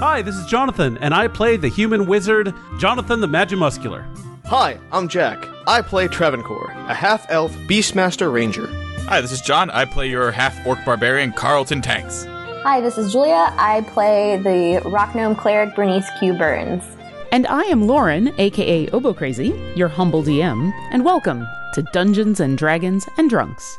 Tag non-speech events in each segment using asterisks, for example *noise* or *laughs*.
Hi, this is Jonathan, and I play the human wizard, Jonathan the Magimuscular. Hi, I'm Jack. I play Travancore, a half elf Beastmaster Ranger. Hi, this is John. I play your half orc barbarian, Carlton Tanks. Hi, this is Julia. I play the rock gnome cleric Bernice Q. Burns. And I am Lauren, aka Obo Crazy, your humble DM, and welcome to Dungeons and Dragons and Drunks.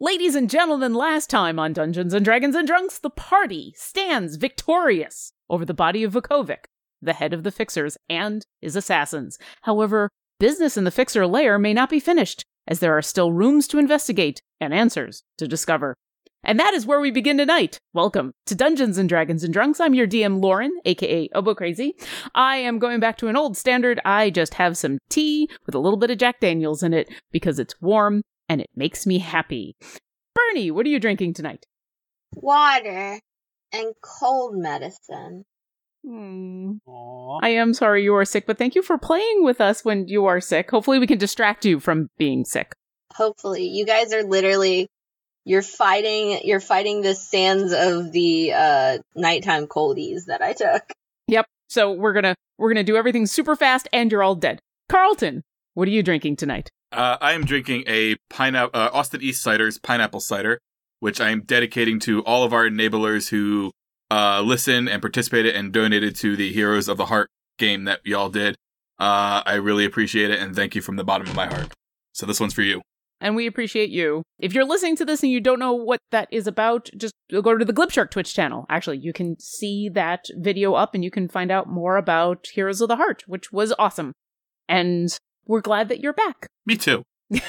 Ladies and gentlemen, last time on Dungeons and Dragons and Drunks, the party stands victorious over the body of Vukovic, the head of the Fixers, and his assassins. However, business in the Fixer lair may not be finished, as there are still rooms to investigate and answers to discover. And that is where we begin tonight. Welcome to Dungeons and Dragons and Drunks. I'm your DM Lauren, aka Obo Crazy. I am going back to an old standard. I just have some tea with a little bit of Jack Daniels in it because it's warm and it makes me happy. Bernie, what are you drinking tonight? Water and cold medicine. Hmm. I am sorry you are sick, but thank you for playing with us when you are sick. Hopefully, we can distract you from being sick. Hopefully, you guys are literally you're fighting you're fighting the sands of the uh nighttime coldies that I took. Yep. So we're gonna we're gonna do everything super fast, and you're all dead. Carlton, what are you drinking tonight? Uh, I am drinking a pineapple uh, Austin Eastciders pineapple cider, which I am dedicating to all of our enablers who uh, listened and participated and donated to the Heroes of the Heart game that y'all did. Uh, I really appreciate it and thank you from the bottom of my heart. So this one's for you. And we appreciate you. If you're listening to this and you don't know what that is about, just go to the Glibshark Twitch channel. Actually, you can see that video up and you can find out more about Heroes of the Heart, which was awesome. And we're glad that you're back. *laughs* Me too. Yay!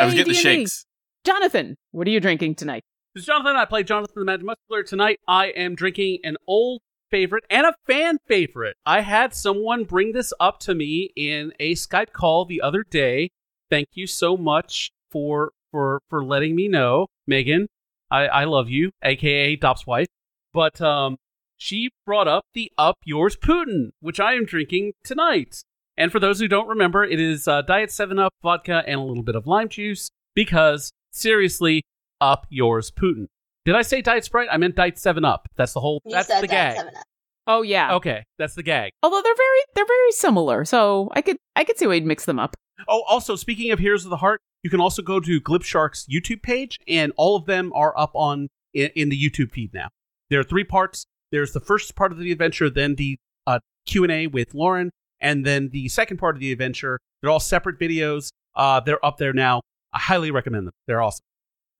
I was getting the D&D. shakes. Jonathan, what are you drinking tonight? This is Jonathan. I play Jonathan the Magimuscular. Tonight, I am drinking an old favorite and a fan favorite. I had someone bring this up to me in a Skype call the other day. Thank you so much for for for letting me know, Megan. I, I love you, aka Dop's wife. But um, she brought up the Up Yours Putin, which I am drinking tonight. And for those who don't remember, it is uh, Diet 7 Up, vodka, and a little bit of lime juice because, seriously, Up Yours Putin. Did I say Diet Sprite? I meant Diet 7 Up. That's the whole, You that's said the that gag. seven up. Oh yeah. Okay, that's the gag. Although they're very they're very similar, so I could I could see why you'd mix them up. Oh, also, speaking of Heroes of the Heart, you can also go to Glipshark's YouTube page, and all of them are up on in, in the YouTube feed now. There are three parts. There's the first part of the adventure, then the uh, Q and A with Lauren, and then the second part of the adventure. They're all separate videos. Uh, they're up there now. I highly recommend them. They're awesome.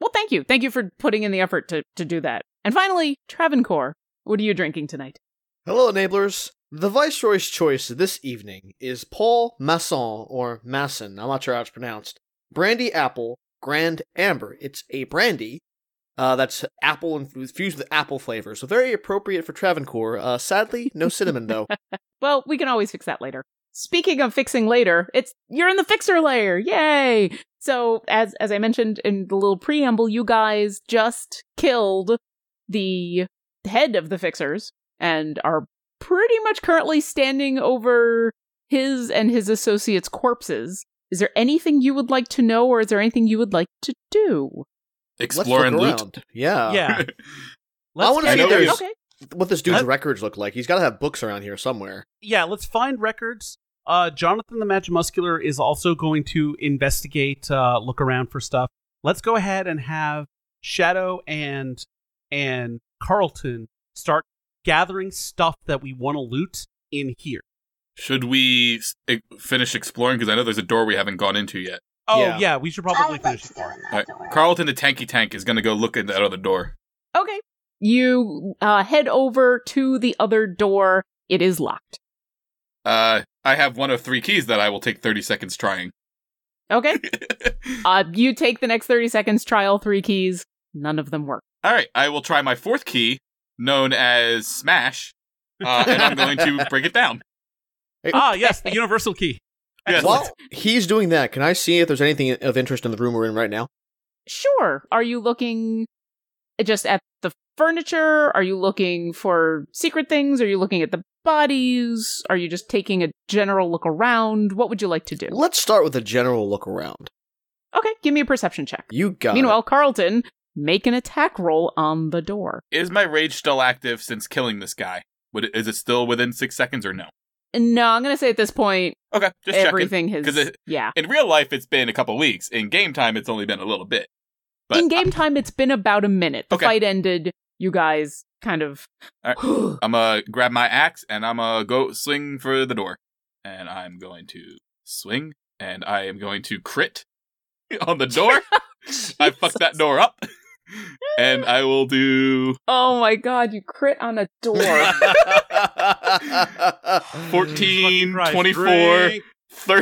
Well, thank you. Thank you for putting in the effort to to do that. And finally, Travancore, what are you drinking tonight? Hello, enablers. The Viceroy's choice this evening is Paul Masson, or Masson, I'm not sure how it's pronounced. Brandy Apple Grand Amber. It's a brandy uh, that's apple infused with apple flavor, so very appropriate for Travancore. Uh, sadly, no *laughs* cinnamon though. Well, we can always fix that later. Speaking of fixing later, it's you're in the fixer layer. Yay! So, as as I mentioned in the little preamble, you guys just killed the head of the fixers and are pretty much currently standing over his and his associates' corpses. Is there anything you would like to know, or is there anything you would like to do? Explore Let's and look loot. around. Yeah. Yeah. *laughs* I wanna see into there's- Okay. What this dude's Huh? records look like. He's got to have books around here somewhere. yeah, let's find records. Uh, Jonathan the Magimuscular is also going to investigate, uh, look around for stuff. Let's go ahead and have Shadow and and Carlton start gathering stuff that we want to loot in here. Should we s- finish exploring? Because I know there's a door we haven't gone into yet. Oh Yeah. yeah, we should probably finish the go part. in All that right. door. Carlton the Tanky Tank is going to go look at that other door. Okay. You uh, head over to the other door. It is locked. Uh, I have one of three keys that I will take 30 seconds trying. Okay. *laughs* uh, you take the next 30 seconds, try all three keys. None of them work. All right, I will try my fourth key known as Smash, uh, and I'm going to *laughs* break it down. Ah, yes, the universal key. Yes. While he's doing that, can I see if there's anything of interest in the room we're in right now? Sure. Are you looking just at the furniture? Are you looking for secret things? Are you looking at the bodies? Are you just taking a general look around? What would you like to do? Let's start with a general look around. Okay, give me a perception check. You got Meanwhile, Carlton, make an attack roll on the door. Is my rage still active since killing this guy? Would it, is it still within six seconds or no? No, I'm gonna say at this point Okay, just checking. everything has 'Cause it- yeah. In real life, it's been a couple weeks. In game time, it's only been a little bit. But In game time, it's been about a minute. The Okay. fight ended. You guys kind of. *gasps* I'm gonna grab my axe and I'm gonna go swing for the door. And I'm going to swing and I am going to crit *laughs* on the door. *laughs* I fucked that door up. And I will do oh my god! You crit on a door. *laughs* 14, Christ, 24, 30,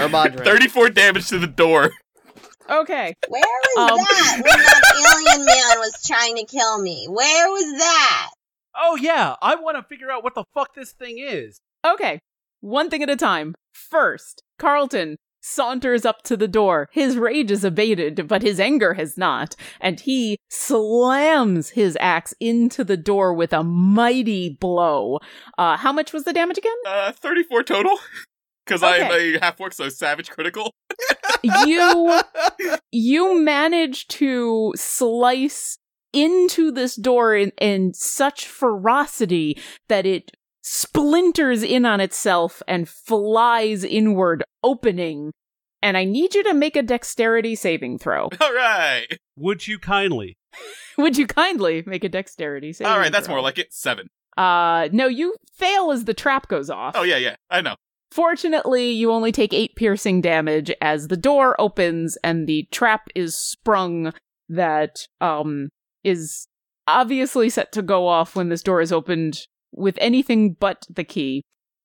Come on, Drake. 34 damage to the door. okay. Where was Um. that when that alien man was trying to kill me? Where was that? Oh yeah, I want to figure out what the fuck this thing is. Okay, one thing at a time. First, Carlton saunters up to the door. His rage is abated, but his anger has not, and he slams his axe into the door with a mighty blow. Uh, how much was the damage again? Uh, 34 total. *laughs* Because Okay. a half orc, so savage critical. You *laughs* you manage to slice into this door in, in such ferocity that it splinters in on itself and flies inward, opening. And I need you to make a dexterity saving throw. *laughs* All right. Would you kindly? *laughs* Would you kindly make a dexterity saving All right, that's throw? more like it. Seven. Uh, no, you fail as the trap goes off. Oh, yeah, yeah. I know. Fortunately, you only take eight piercing damage as the door opens and the trap is sprung that um is obviously set to go off when this door is opened with anything but the key.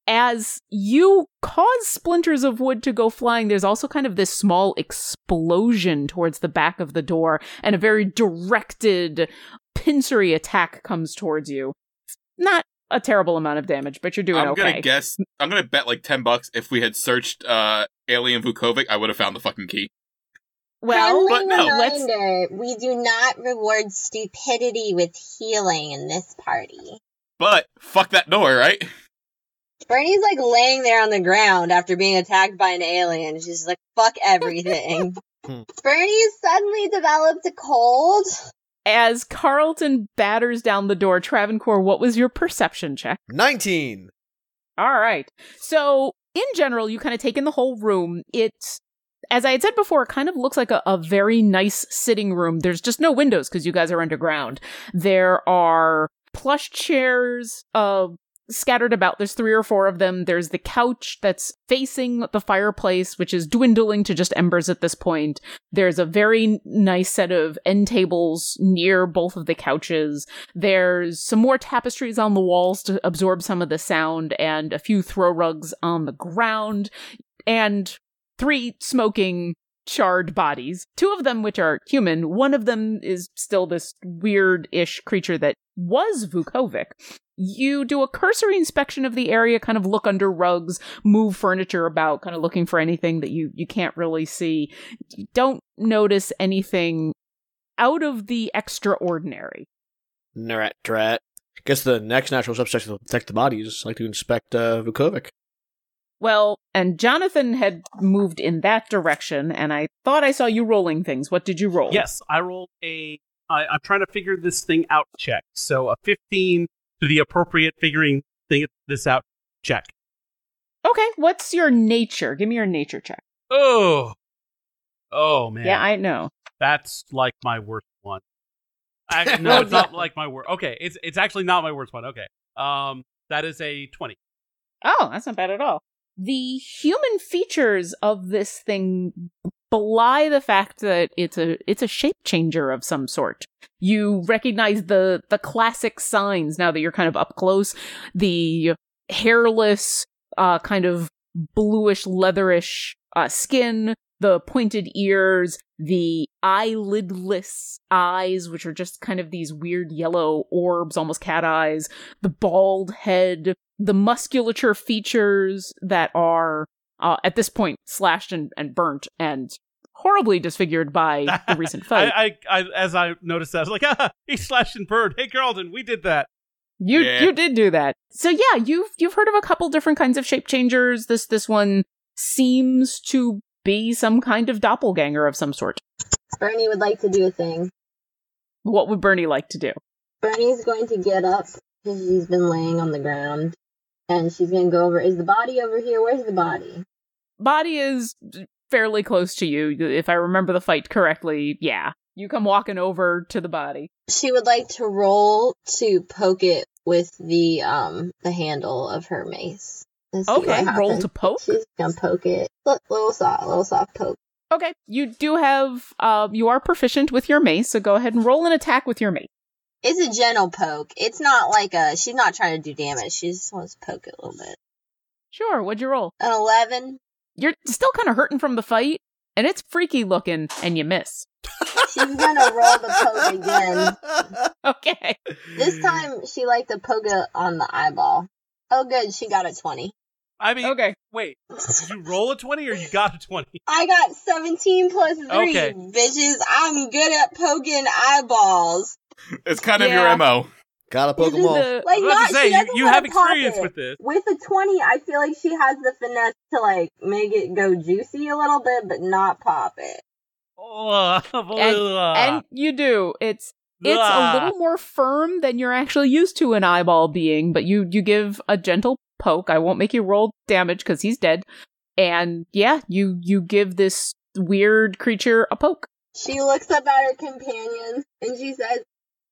As you cause splinters of wood to go flying, there's also kind of this small explosion towards the back of the door, and a very directed, pincery attack comes towards you. Not a terrible amount of damage, but you're doing I'm okay. gonna guess. I'm gonna bet like ten bucks. If we had searched uh, Alien Vukovic, I would have found the fucking key. Well, but Friendly no. let's we do not reward stupidity with healing in this party. But fuck that door, right? Bernie's like laying there on the ground after being attacked by an alien. She's like, fuck everything. *laughs* Bernie suddenly developed a cold. as Carlton batters down the door, Travancore, what was your perception check? 19. All right. So, in general, you kind of take in the whole room. It's, as I had said before, it kind of looks like a, a very nice sitting room. There's just no windows because you guys are underground. There are plush chairs uh, scattered about. There's three or four of them. There's the couch that's facing the fireplace, which is dwindling to just embers at this point. There's a very nice set of end tables near both of the couches. There's some more tapestries on the walls to absorb some of the sound, and a few throw rugs on the ground, and three smoking charred bodies. Two of them, which are human, one of them is still this weird ish creature that was Vukovic. You do a cursory inspection of the area, kind of look under rugs, move furniture about, kind of looking for anything that you, you can't really see. You don't notice anything out of the extraordinary. Drat, drat. Guess the next natural suspect to detect the bodies like to inspect uh, Vukovic. Well, and Jonathan had moved in that direction, and I thought I saw you rolling things. What did you roll? Yes, I rolled a. I, I'm trying to figure this thing out check. So a 15 to the appropriate figuring thing this out check. Okay, what's your nature? Give me your nature check. Oh, oh man. Yeah, I know. That's like my worst one. Actually, *laughs* no, it's not like my worst. Okay, it's it's actually not my worst one. Okay, um, that is a twenty. Oh, that's not bad at all. The human features of this thing belie the fact that it's a it's a shape changer of some sort. You recognize the the classic signs now that you're kind of up close. The hairless, uh, kind of bluish leatherish uh, skin, the pointed ears, the eyelidless eyes, which are just kind of these weird yellow orbs, almost cat eyes, the bald head, the musculature features that are uh, at this point slashed and, and burnt and horribly disfigured by *laughs* the recent fight. I, I, I, as I noticed that, I was like, *laughs* ah, he slashed and burned. Hey, Carlton, we did that. You Yeah. you did do that. So yeah, you've you've heard of a couple different kinds of shape changers. This this one seems to be some kind of doppelganger of some sort. Bernie would like to do a thing. What would Bernie like to do? Bernie's going to get up because she's been laying on the ground, and she's going to go over. Is the body over here? Where's the body? Body is fairly close to you. If I remember the fight correctly, yeah. You come walking over to the body. She would like to roll to poke it with the um the handle of her mace. Okay, roll to poke. She's gonna poke it. Look, little soft, little soft poke. Okay, you do have uh you are proficient with your mace, so go ahead and roll an attack with your mace. It's a gentle poke. It's not like a. She's not trying to do damage. She just wants to poke it a little bit. Sure, what'd you roll? An eleven. You're still kind of hurting from the fight, and it's freaky looking, and you miss. She's gonna roll the poke again. *laughs* Okay. This time she liked to poke it on the eyeball. Oh, good. She got a twenty. I mean, Okay. wait, *laughs* did you roll a 20 or you got a 20? I got 17 plus 3, Okay. bitches. I'm good at poking eyeballs. It's kind of Yeah. your MO. Gotta poke them Isn't all. The- Like, I was not, to say, you, you have experience it. with this. With a 20, I feel like she has the finesse to, like, make it go juicy a little bit, but not pop it. Oh, *laughs* ugh, ugh. and you do. It's it's a little more firm than you're actually used to an eyeball being, but you you give a gentle poke. I won't make you roll damage because he's dead. And yeah, you you give this weird creature a poke. She looks up at her companion and she says,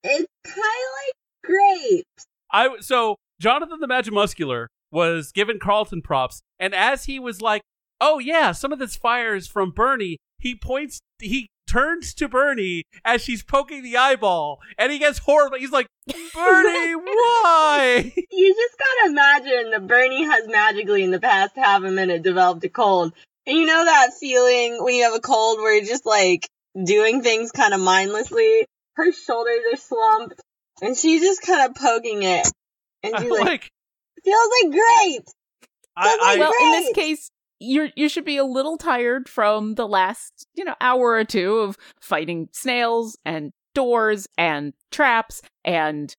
It's kind of like grapes. I so Jonathan the Magimuscular was given Carlton props, and as he was like, "Oh yeah, some of this fire is from Bernie," he points, he turns to Bernie as she's poking the eyeball, and he gets horrible. He's like, "Bernie, *laughs* why?" You just gotta imagine that Bernie has magically in the past half a minute developed a cold. And you know that feeling when you have a cold where you're just like doing things kind of mindlessly? Her shoulders are slumped and she's just kind of poking it. And I'm *laughs* she's like, like, feels like grapes. I, I, well, in this case, you you should be a little tired from the last, you know, hour or two of fighting snails and doors and traps and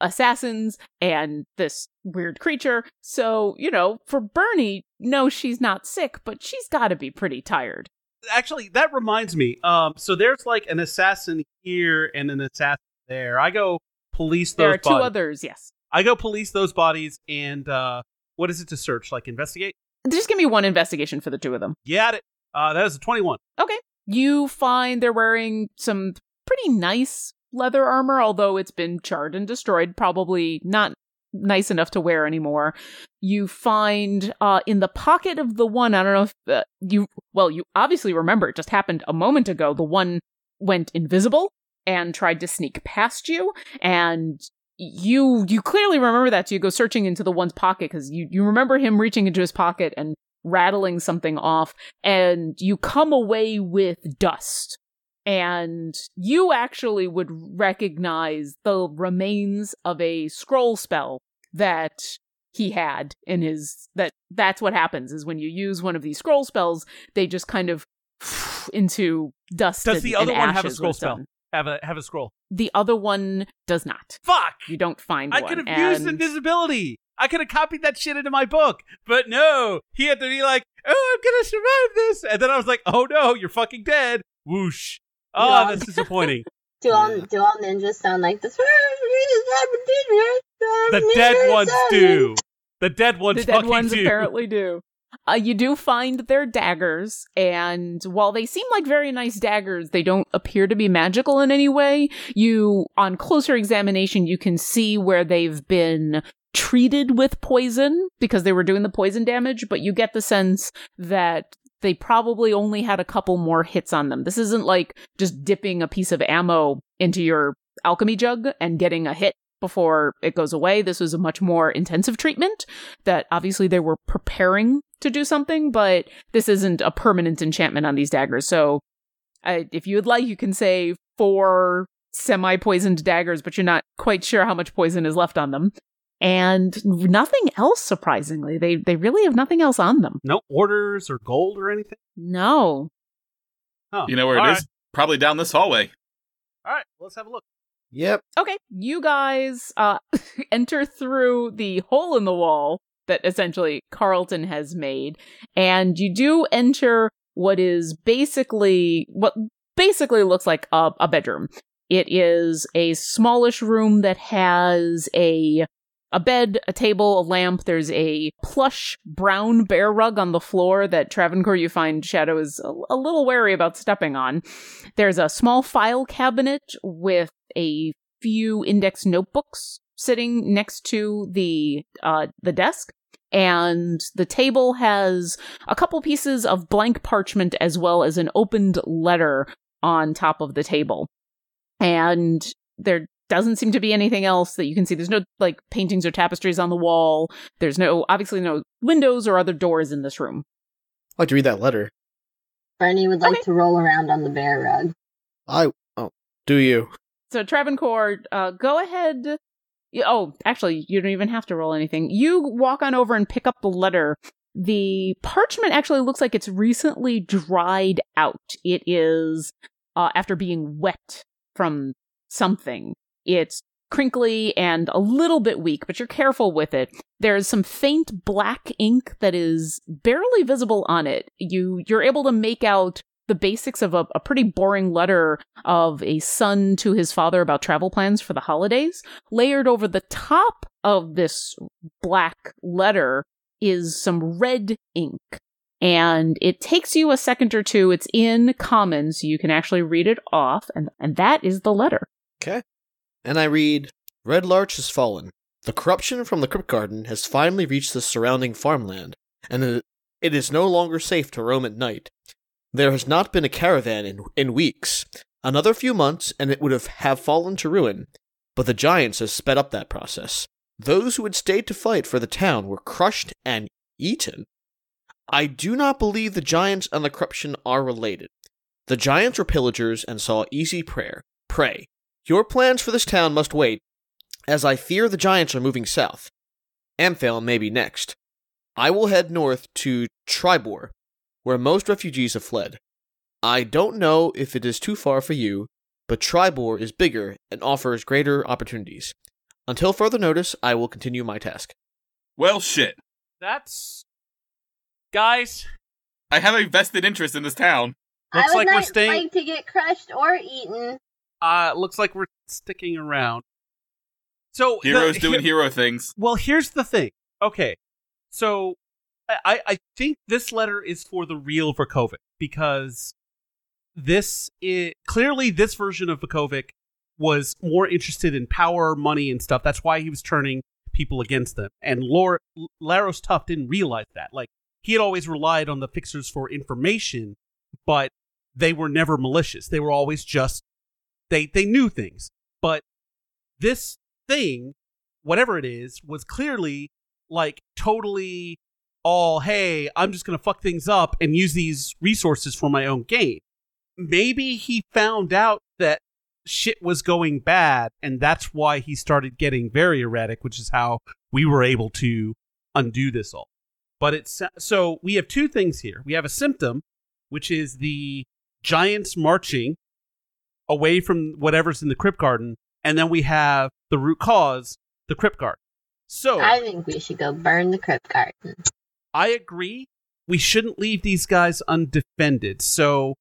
assassins and this weird creature. So, you know, for Bernie, no, she's not sick, but she's got to be pretty tired. Actually that reminds me um so there's like an assassin here and an assassin there i go police those There are two bodies. others, yes. i go police those bodies and uh what is it to search like investigate Just give me one investigation for the two of them. Yeah. Uh, that is a 21. Okay. You find they're wearing some pretty nice leather armor, although it's been charred and destroyed, probably not nice enough to wear anymore. You find uh, in the pocket of the one, I don't know if uh, you, well, you obviously remember it just happened a moment ago. The one went invisible and tried to sneak past you, and you you clearly remember that. So you go searching into the one's pocket because you you remember him reaching into his pocket and rattling something off, and you come away with dust. And you actually would recognize the remains of a scroll spell that he had in his that that's what happens is when you use one of these scroll spells they just kind of *sighs* into dust Does and- the other one have a scroll spell? Have a have a scroll. the other one does not Fuck! you don't find one. I could have used invisibility. I could have copied that shit into my book, but no. He had to be like, "Oh, I'm gonna survive this," and then I was like, "Oh no, you're fucking dead." Whoosh. Oh, that's disappointing. *laughs* Do all Yeah. do all ninjas sound like this? *laughs* the dead ones do. The dead ones the dead ones do. apparently do. Uh, you do find their daggers, and while they seem like very nice daggers, they don't appear to be magical in any way. You, on closer examination, you can see where they've been treated with poison because they were doing the poison damage, but you get the sense that they probably only had a couple more hits on them. This isn't like just dipping a piece of ammo into your alchemy jug and getting a hit before it goes away. This was a much more intensive treatment that obviously they were preparing to do something, but this isn't a permanent enchantment on these daggers. So Uh, if you would like, you can say four semi poisoned daggers, but you're not quite sure how much poison is left on them. And nothing else, surprisingly. They they really have nothing else on them. No orders or gold or anything. No. Huh. You know where it is? All right. Probably down this hallway. All right, let's have a look. Yep. Okay, you guys uh *laughs* enter through the hole in the wall that essentially Carlton has made, and you do enter what is basically what basically looks like a, a bedroom. It is a smallish room that has a a bed, a table, a lamp. There's a plush brown bear rug on the floor that Travancore you find Shadow is a, a little wary about stepping on. There's a small file cabinet with a few index notebooks sitting next to the uh, the desk. And the table has a couple pieces of blank parchment as well as an opened letter on top of the table. And there doesn't seem to be anything else that you can see. There's no like paintings or tapestries on the wall. There's no obviously no windows or other doors in this room. I'd like to read that letter. Bernie would like Okay. to roll around on the bear rug. I oh, do you? So Travancore, uh, go ahead. Oh, actually, you don't even have to roll anything. You walk on over and pick up the letter. The parchment actually looks like it's recently dried out. It is uh, after being wet from something. It's crinkly and a little bit weak, but you're careful with it. There's some faint black ink that is barely visible on it. You you're able to make out the basics of a, a pretty boring letter of a son to his father about travel plans for the holidays. Layered over the top of this black letter is some red ink. And it takes you a second or two. It's in common, so you can actually read it off, and, and that is the letter. Okay. And I read Red Larch has fallen. The corruption from the Crypt Garden has finally reached the surrounding farmland, and it- is no longer safe to roam at night. There has not been a caravan in, in weeks. Another few months, and it would have, have fallen to ruin. But the giants have sped up that process. Those who had stayed to fight for the town were crushed and eaten. I do not believe the giants and the corruption are related. The giants were pillagers and saw easy prayer, prey. Your plans for this town must wait, as I fear the giants are moving south. Amphail may be next. I will head north to Triboar, where most refugees have fled. I don't know if it is too far for you, but Triboar is bigger and offers greater opportunities. Until further notice, I will continue my task. Well, shit. That's guys. I have a vested interest in this town. Looks I would like we're not staying- like to get crushed or eaten. Uh, looks like we're sticking around. So the- Heroes doing here- hero things. Well, here's the thing. Okay, so I I think this letter is for the real Vukovic because this is clearly this version of Vukovic was more interested in power, money, and stuff. That's why he was turning people against them. And Lor- Laros Tuff didn't realize that. Like he had always relied on the fixers for information, but they were never malicious. They were always just they they knew things. But this thing, whatever it is, was clearly like totally all, hey, I'm just gonna fuck things up and use these resources for my own gain. Maybe he found out that shit was going bad, and that's why he started getting very erratic, which is how we were able to undo this all. But it's so we have two things here. We have a symptom, which is the giants marching away from whatever's in the crypt garden, and then we have the root cause, the crypt garden. So I think we should go burn the crypt garden. I agree. We shouldn't leave these guys undefended. So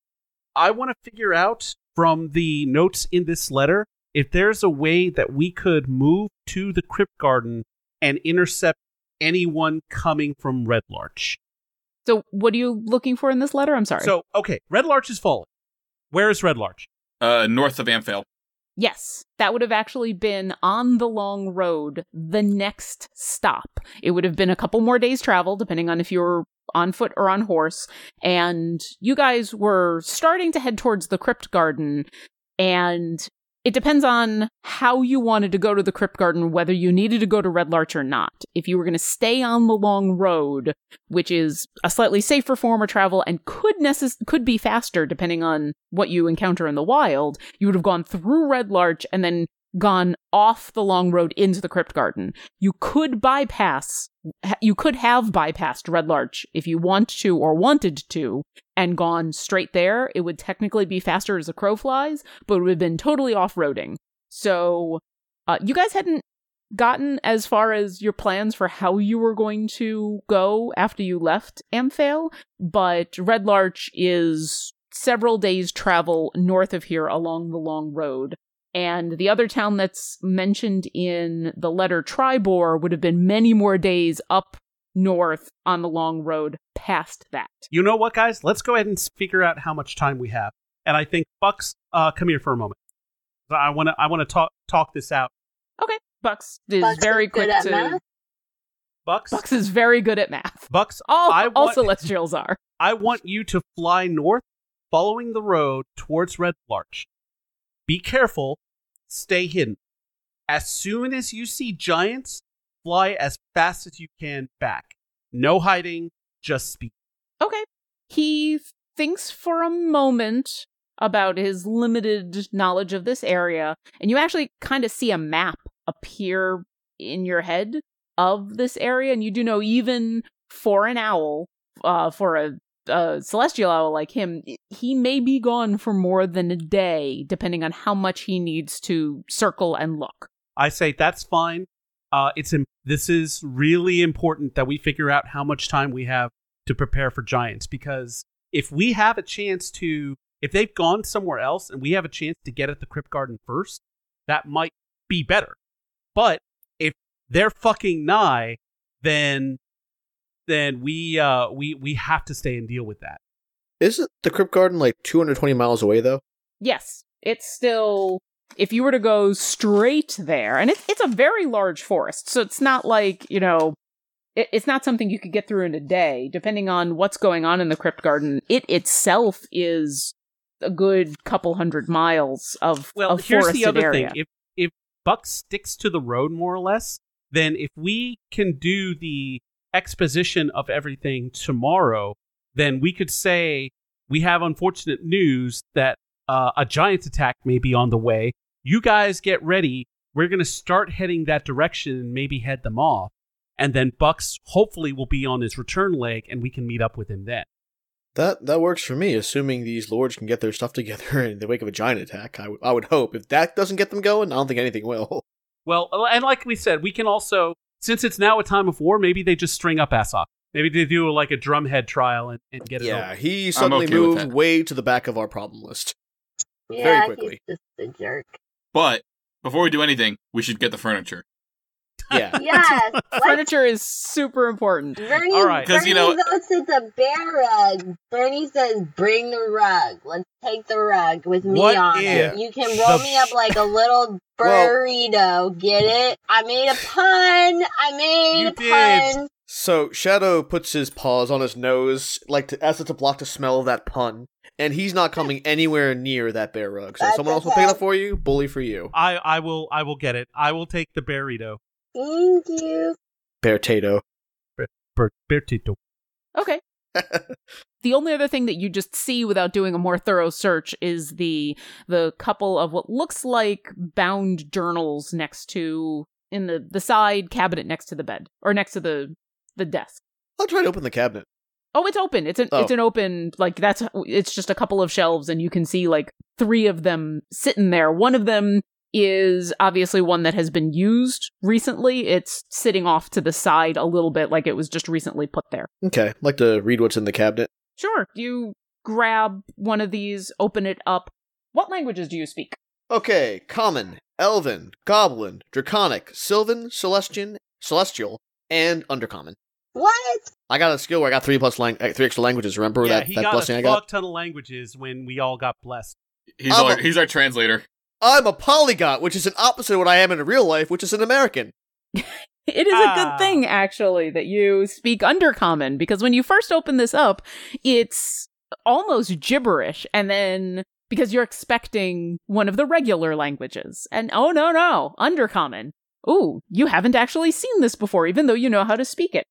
I want to figure out from the notes in this letter if there's a way that we could move to the crypt garden and intercept anyone coming from Red Larch. So, what are you looking for in this letter? I'm sorry. So, okay, Red Larch is falling. Where is Red Larch? Uh, north of Amphail. Yes, that would have actually been on the long road, the next stop. It would have been a couple more days' travel, depending on if you were on foot or on horse. And you guys were starting to head towards the crypt garden, and it depends on how you wanted to go to the Crypt Garden, whether you needed to go to Red Larch or not. If you were going to stay on the long road, which is a slightly safer form of travel and could necess- could be faster depending on what you encounter in the wild, you would have gone through Red Larch and then gone off the long road into the Crypt Garden. You could bypass, you could have bypassed Red Larch if you want to or wanted to and gone straight there. It would technically be faster as a crow flies, but it would have been totally off roading. So, uh, you guys hadn't gotten as far as your plans for how you were going to go after you left Amphail, but Red Larch is several days' travel north of here along the long road. And the other town that's mentioned in the letter Triboar would have been many more days up north on the long road past that. You know what, guys? Let's go ahead and figure out how much time we have. And I think Bucks, uh, come here for a moment. I want to I want to talk talk this out. Okay. Bucks is Bucks very is quick good at to math. Bucks, Bucks is very good at math. Bucks. All, I all want- celestials are. I want you to fly north, following the road towards Red Larch. Be careful, stay hidden. As soon as you see giants, fly as fast as you can back. No hiding, just speed. Okay. He thinks for a moment about his limited knowledge of this area, and you actually kind of see a map appear in your head of this area, and you do know even for an owl, uh, for a, a celestial owl like him, he may be gone for more than a day, depending on how much he needs to circle and look. I say that's fine. Uh, it's im- this is really important that we figure out how much time we have to prepare for giants because if we have a chance to, if they've gone somewhere else and we have a chance to get at the crypt garden first, that might be better. But if they're fucking nigh, then then we uh we we have to stay and deal with that. Isn't the Crypt Garden like 220 miles away though? Yes, it's still. If you were to go straight there, and it, it's a very large forest, so it's not like you know, it, it's not something you could get through in a day. Depending on what's going on in the crypt garden, it itself is a good couple hundred miles of Well, of here's forested the other area. thing. If if Buck sticks to the road more or less, then if we can do the exposition of everything tomorrow, then we could say we have unfortunate news that uh, a giant attack may be on the way. You guys get ready. We're going to start heading that direction and maybe head them off. And then Bucks hopefully will be on his return leg and we can meet up with him then. That that works for me, assuming these lords can get their stuff together *laughs* in the wake of a giant attack. I, w- I would hope. If that doesn't get them going, I don't think anything will. Well, and like we said, we can also, since it's now a time of war, maybe they just string up Asok. Maybe they do like a drumhead trial and, and get it Yeah, over. he suddenly okay moved way to the back of our problem list. Yeah, quickly. he's just a jerk. But before we do anything, we should get the furniture. Yeah. *laughs* *laughs* Yes. Furniture is super important. Bernie, All right. 'Cause, Bernie you know- goes to the bear rug. Bernie says, "Bring the rug. Let's take the rug with me on if it. You can roll the- me up like a little Well- burrito. Get it? I made a pun. I made You a did. pun. So Shadow puts his paws on his nose, like to, as if to block the smell of that pun, and he's not coming anywhere near that bear rug. So if That's someone else will okay. pick it up for you. Bully for you, I, I will I will get it. I will take the burrito. Thank you. Bear Tato. Ber- Bertito. Okay. *laughs* the only other thing that you just see without doing a more thorough search is the the couple of what looks like bound journals next to in the the side cabinet next to the bed or next to the the desk. I'll try to open the cabinet. Oh, it's open. It's an Oh. it's an open like that's it's just a couple of shelves and you can see like three of them sitting there. One of them is obviously one that has been used recently. It's sitting off to the side a little bit like it was just recently put there. Okay, I'd like to read what's in the cabinet. Sure. You grab one of these, open it up. What languages do you speak? Okay, common, elven, goblin, draconic, sylvan, celestian, celestial, and undercommon. What? I got a skill where I got three plus lang- uh, three extra languages. Remember yeah, that, he that got blessing a I got? fuck ton of languages when we all got blessed. He's I'm our, he's our translator. I'm a polyglot, which is an opposite of what I am in real life, which is an American. *laughs* It is a Ah. good thing, actually, that you speak Undercommon, because when you first open this up, it's almost gibberish, and then because you're expecting one of the regular languages. And oh no, no, undercommon. Ooh, you haven't actually seen this before, even though you know how to speak it.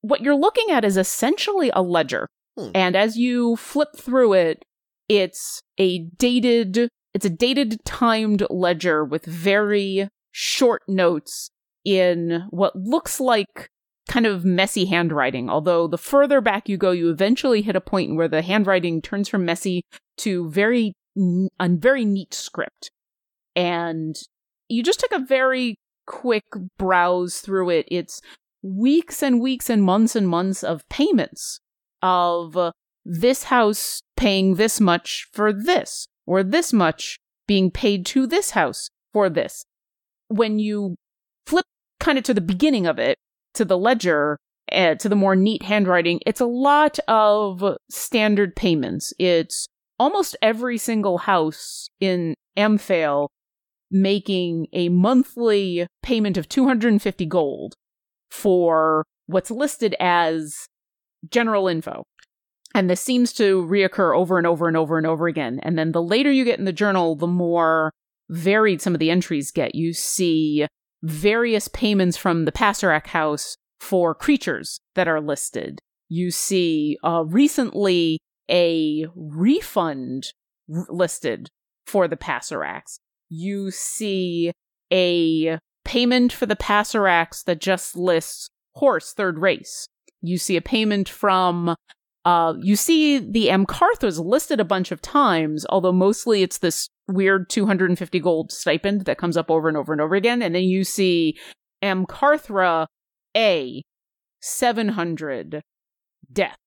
What you're looking at is essentially a ledger. Hmm. And as you flip through it, it's a dated, it's a dated timed ledger with very short notes in what looks like kind of messy handwriting. Although the further back you go, you eventually hit a point where the handwriting turns from messy to very, a very neat script. And you just took a very quick browse through it. It's weeks and weeks and months and months of payments of uh, this house paying this much for this, or this much being paid to this house for this. When you flip kind of to the beginning of it, to the ledger, uh, to the more neat handwriting, it's a lot of standard payments. It's almost every single house in Amphail making a monthly payment of 250 gold for what's listed as general info. And this seems to reoccur over and over and over and over again. And then the later you get in the journal, the more varied some of the entries get. You see various payments from the Passerak house for creatures that are listed. You see uh, recently a refund r- listed for the Passeraks. You see a payment for the Passeraks that just lists horse third race. You see a payment from uh, you see the Amkarthas listed a bunch of times, although mostly it's this weird 250 gold stipend that comes up over and over and over again. And then you see Amkarthra A, 700, death.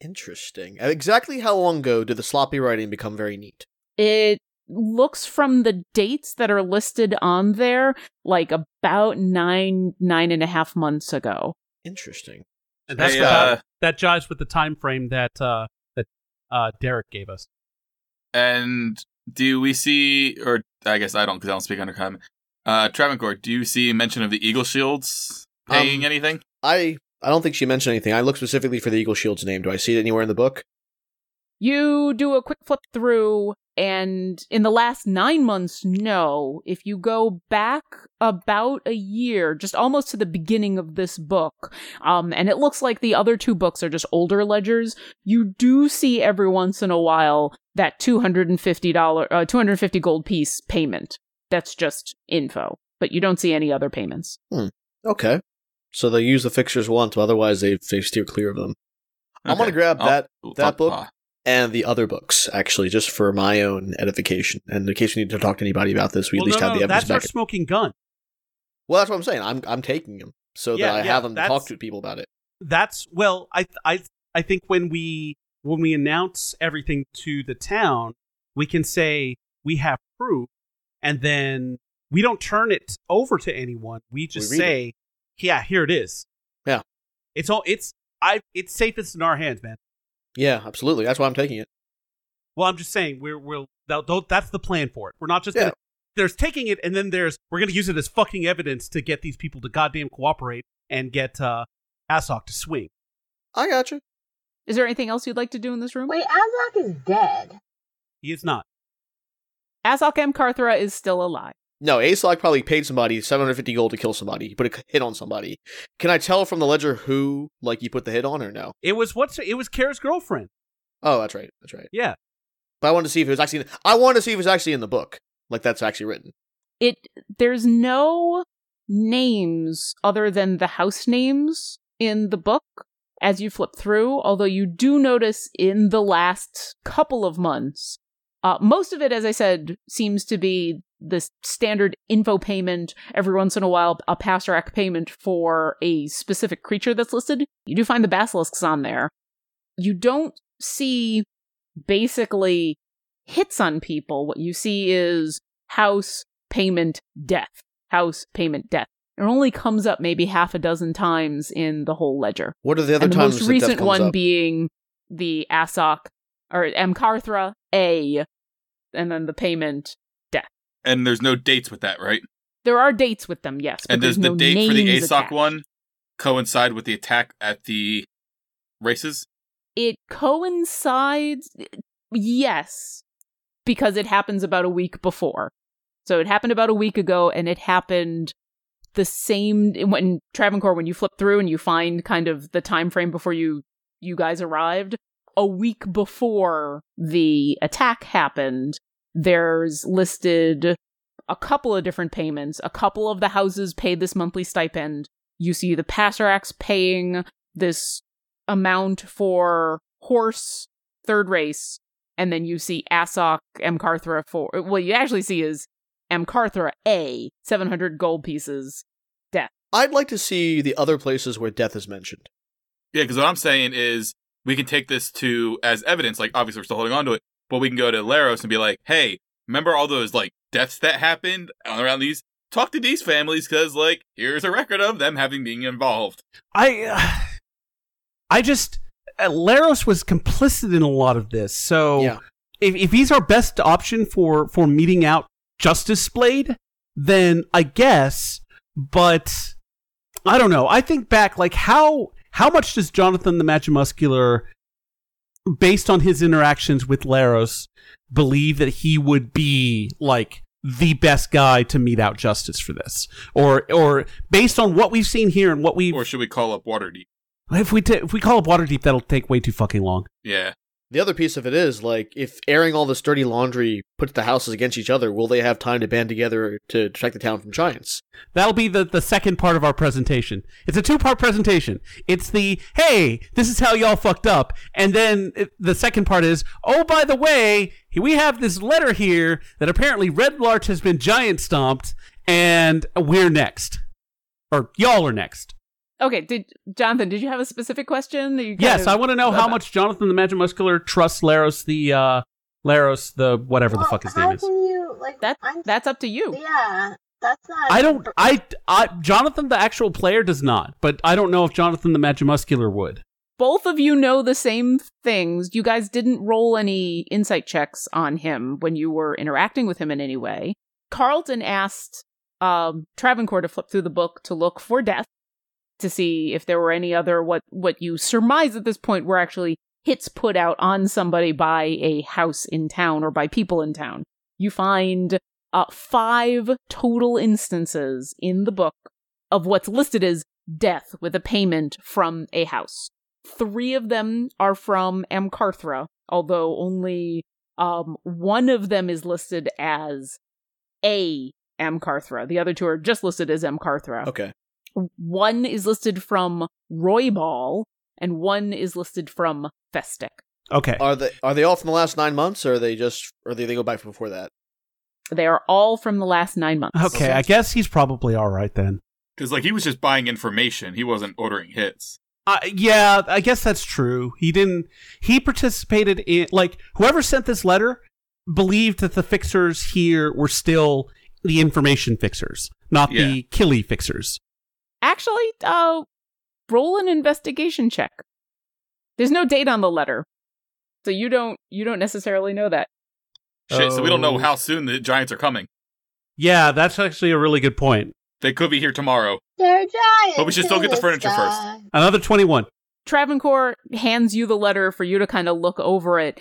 Interesting. Exactly how long ago did the sloppy writing become very neat? It looks from the dates that are listed on there like about nine, nine and a half months ago. Interesting. And that's Hey, about, uh, that jives with the time frame that uh, that uh, Derek gave us. And do we see, or I guess I don't because I don't speak Undercommon. Uh, Travancore, do you see mention of the Eagle Shields paying Um, anything? I I don't think she mentioned anything. I looked specifically for the Eagle Shield's name. Do I see it anywhere in the book? You do a quick flip through, and in the last nine months, no. If you go back about a year, just almost to the beginning of this book, um, and it looks like the other two books are just older ledgers, you do see every once in a while that $250, uh, 250 gold piece payment. That's just info, but you don't see any other payments. Okay. So they use the fixtures once, but otherwise they they steer clear of them. I'm gonna Okay. grab I'll- that Ooh, that fuck, book ah. And the other books actually, just for my own edification, and in case we need to talk to anybody about this, we well, at least no, have no, the evidence that's our back. smoking gun. Well, that's what I'm saying. I'm I'm taking them so Yeah, that I yeah, have them to talk to people about it. That's well, I I I think when we when we announce everything to the town, we can say we have proof, and then we don't turn it over to anyone. We just read say, "Yeah, here it is." Yeah. it's all it's I it's safest in our hands, man. Yeah, absolutely. That's why I'm taking it. Well, I'm just saying we're we're that, that's the plan for it. We're not just Yeah. gonna, there's taking it and then there's we're gonna use it as fucking evidence to get these people to goddamn cooperate and get uh Asok to swing. I got you. Is there anything else you'd like to do in this room? Wait, Azok is dead. He is not. Azok M. Karthra is still alive. No, Aslog probably paid somebody 750 gold to kill somebody. He put a hit on somebody. Can I tell from the ledger who, like, you put the hit on or no? It was what's it was Kara's girlfriend. Oh, that's right. That's right. Yeah. But I wanted to see if it was actually. I wanted to see if it was actually in the book, like that's actually written. it there's no names other than the house names in the book as you flip through although you do notice in the last couple of months uh, most of it as i said seems to be this standard info payment every once in a while a pastorak payment for a specific creature that's listed you do find the basilisks on there. You don't see basically hits on people. What you see is house payment death house payment death. It only comes up maybe half a dozen times in the whole ledger. What are the other and the most recent one up? being the asok or mkarthra a and then the payment And there's no dates with that, right? there are dates with them yes and does there's the no date for the Asok attached. one coincide with the attack at the races? it coincides Yes, because it happens about a week before. So it happened about a week ago, and it happened the same when Travancore. When you flip through and you find kind of the time frame before you you guys arrived, a week before the attack happened, there's listed a couple of different payments. A couple of the houses paid this monthly stipend. You see the Passeracs paying this amount for horse third race, and then you see Asok M. Carthra for what you actually see is M. Carthra A, 700 gold pieces, death. I'd like to see the other places where death is mentioned. Yeah, because what I'm saying is we can take this to as evidence. Like, obviously, we're still holding on to it, but we can go to Laros and be like, "Hey, remember all those like deaths that happened around these? Talk to these families because, like, here's a record of them having being involved." I, uh, *sighs* I just uh, Laros was complicit in a lot of this. So Yeah. if if he's our best option for for meeting out Justice Blade, then I guess. But I don't know. I think back like how how much does Jonathan the Magimuscular, based on his interactions with Laros, believe that he would be like the best guy to mete out justice for this, or or based on what we've seen here and what we Or should we call up Waterdeep? if we ta if we call up Waterdeep, that'll take way too fucking long. Yeah. The other piece of it is like if airing all this dirty laundry puts the houses against each other, will they have time to band together to protect the town from giants? That'll be the, the second part of our presentation. It's a two part presentation. It's the, hey, this is how y'all fucked up. And then it, the second part is, oh, by the way, we have this letter here that apparently Red Larch has been giant stomped, and we're next. Or y'all are next. Okay, did Jonathan? Did you have a specific question? that you Yes, of- I want to know how about- much Jonathan the Magimuscular trusts Laros the, uh, Laros the whatever the fuck his how name is. can you like That I'm, that's up to you. yeah, that's not. I don't, I, I, Jonathan the actual player does not, but I don't know if Jonathan the Magimuscular would. both of you know the same things. You guys didn't roll any insight checks on him when you were interacting with him in any way. Carlton asked um, Travancore to flip through the book to look for death to see if there were any other what what you surmise at this point were actually hits put out on somebody by a house in town or by people in town. You find uh, five total instances in the book of what's listed as death with a payment from a house. Three of them are from Amcathra, although only um, one of them is listed as a Amcathra. The other two are just listed as Amcathra. Okay. One is listed from Royball, and one is listed from Festic. Okay. Are they are they all from the last nine months, or are they just or do they go back before that? They are all from the last nine months. Okay, I guess he's probably all right then. Because, like, he was just buying information. He wasn't ordering hits. Uh, yeah, I guess that's true. He didn't. He participated in like whoever sent this letter believed that the fixers here were still the information fixers, not Yeah. the killy fixers. Actually, uh, roll an investigation check. There's no date on the letter, so you don't you don't necessarily know that. Shit, so we don't know Oh. how soon the Giants are coming. Yeah, that's actually a really good point. They could be here tomorrow. They're giants. But we should still get the furniture first. Another twenty-one. Travancore hands you the letter for you to kind of look over it.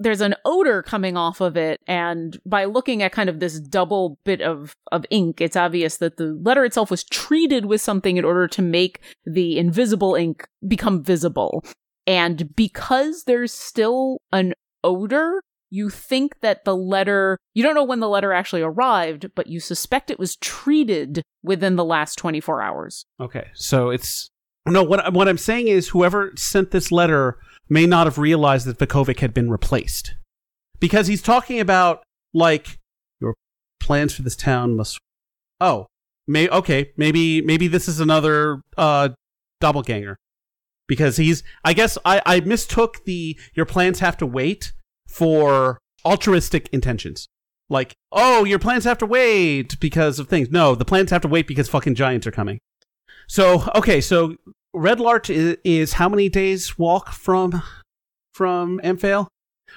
There's an odor coming off of it, and by looking at kind of this double bit of, of ink, it's obvious that the letter itself was treated with something in order to make the invisible ink become visible. And because there's still an odor, you think that the letter, you don't know when the letter actually arrived, but you suspect it was treated within the last 24 hours. Okay, so it's no. What what I'm saying is, whoever sent this letter may not have realized that Vukovic had been replaced, because he's talking about like your plans for this town must. Oh, may okay, maybe maybe this is another uh doppelganger, because he's. I guess I I mistook the your plans have to wait for altruistic intentions. Like, oh, your plans have to wait because of things. No, the plans have to wait because fucking giants are coming. So okay, so Red Larch is, is how many days walk from from Amphail?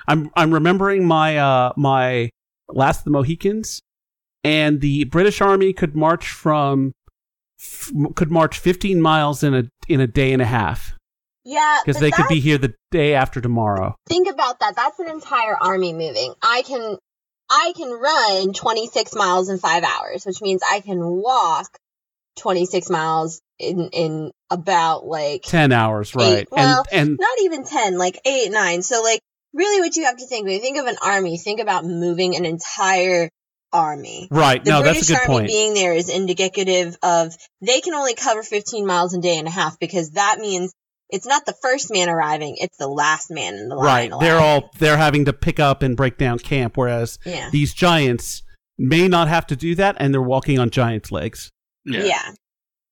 I'm I'm remembering my uh my Last of the Mohicans, and the British Army could march from f- could march 15 miles in a in a day and a half. Yeah, because they could be here the day after tomorrow. think about that. That's an entire army moving. I can I can run 26 miles in 5 hours, which means I can walk 26 miles in in about like Ten hours, right? Well, and and not even 10, like 8, 9. So like really what you have to think when you think of an army, think about moving an entire army. right. The No, British that's a good Army point. being there is indicative of they can only cover 15 miles a day and a half because that means it's not the first man arriving, it's the last man in the line. Right. They're all they're having to pick up and break down camp, whereas Yeah. these giants may not have to do that, and they're walking on giants' legs. Yeah. yeah.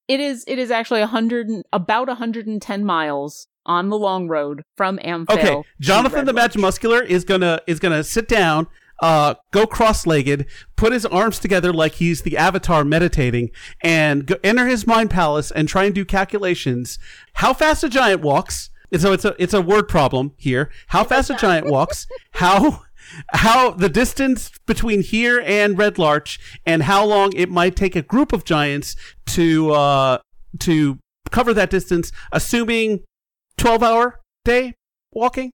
It is it is actually a hundred and- about hundred and ten miles on the long road from Amphail. Okay, Jonathan the Magimuscular is gonna is gonna sit down, uh, go cross-legged, put his arms together like he's the Avatar meditating, and go, enter his mind palace and try and do calculations. How fast a giant walks? And so it's a it's a word problem here. How fast a giant walks? How how the distance between here and Red Larch, and how long it might take a group of giants to uh to cover that distance, assuming twelve hour day walking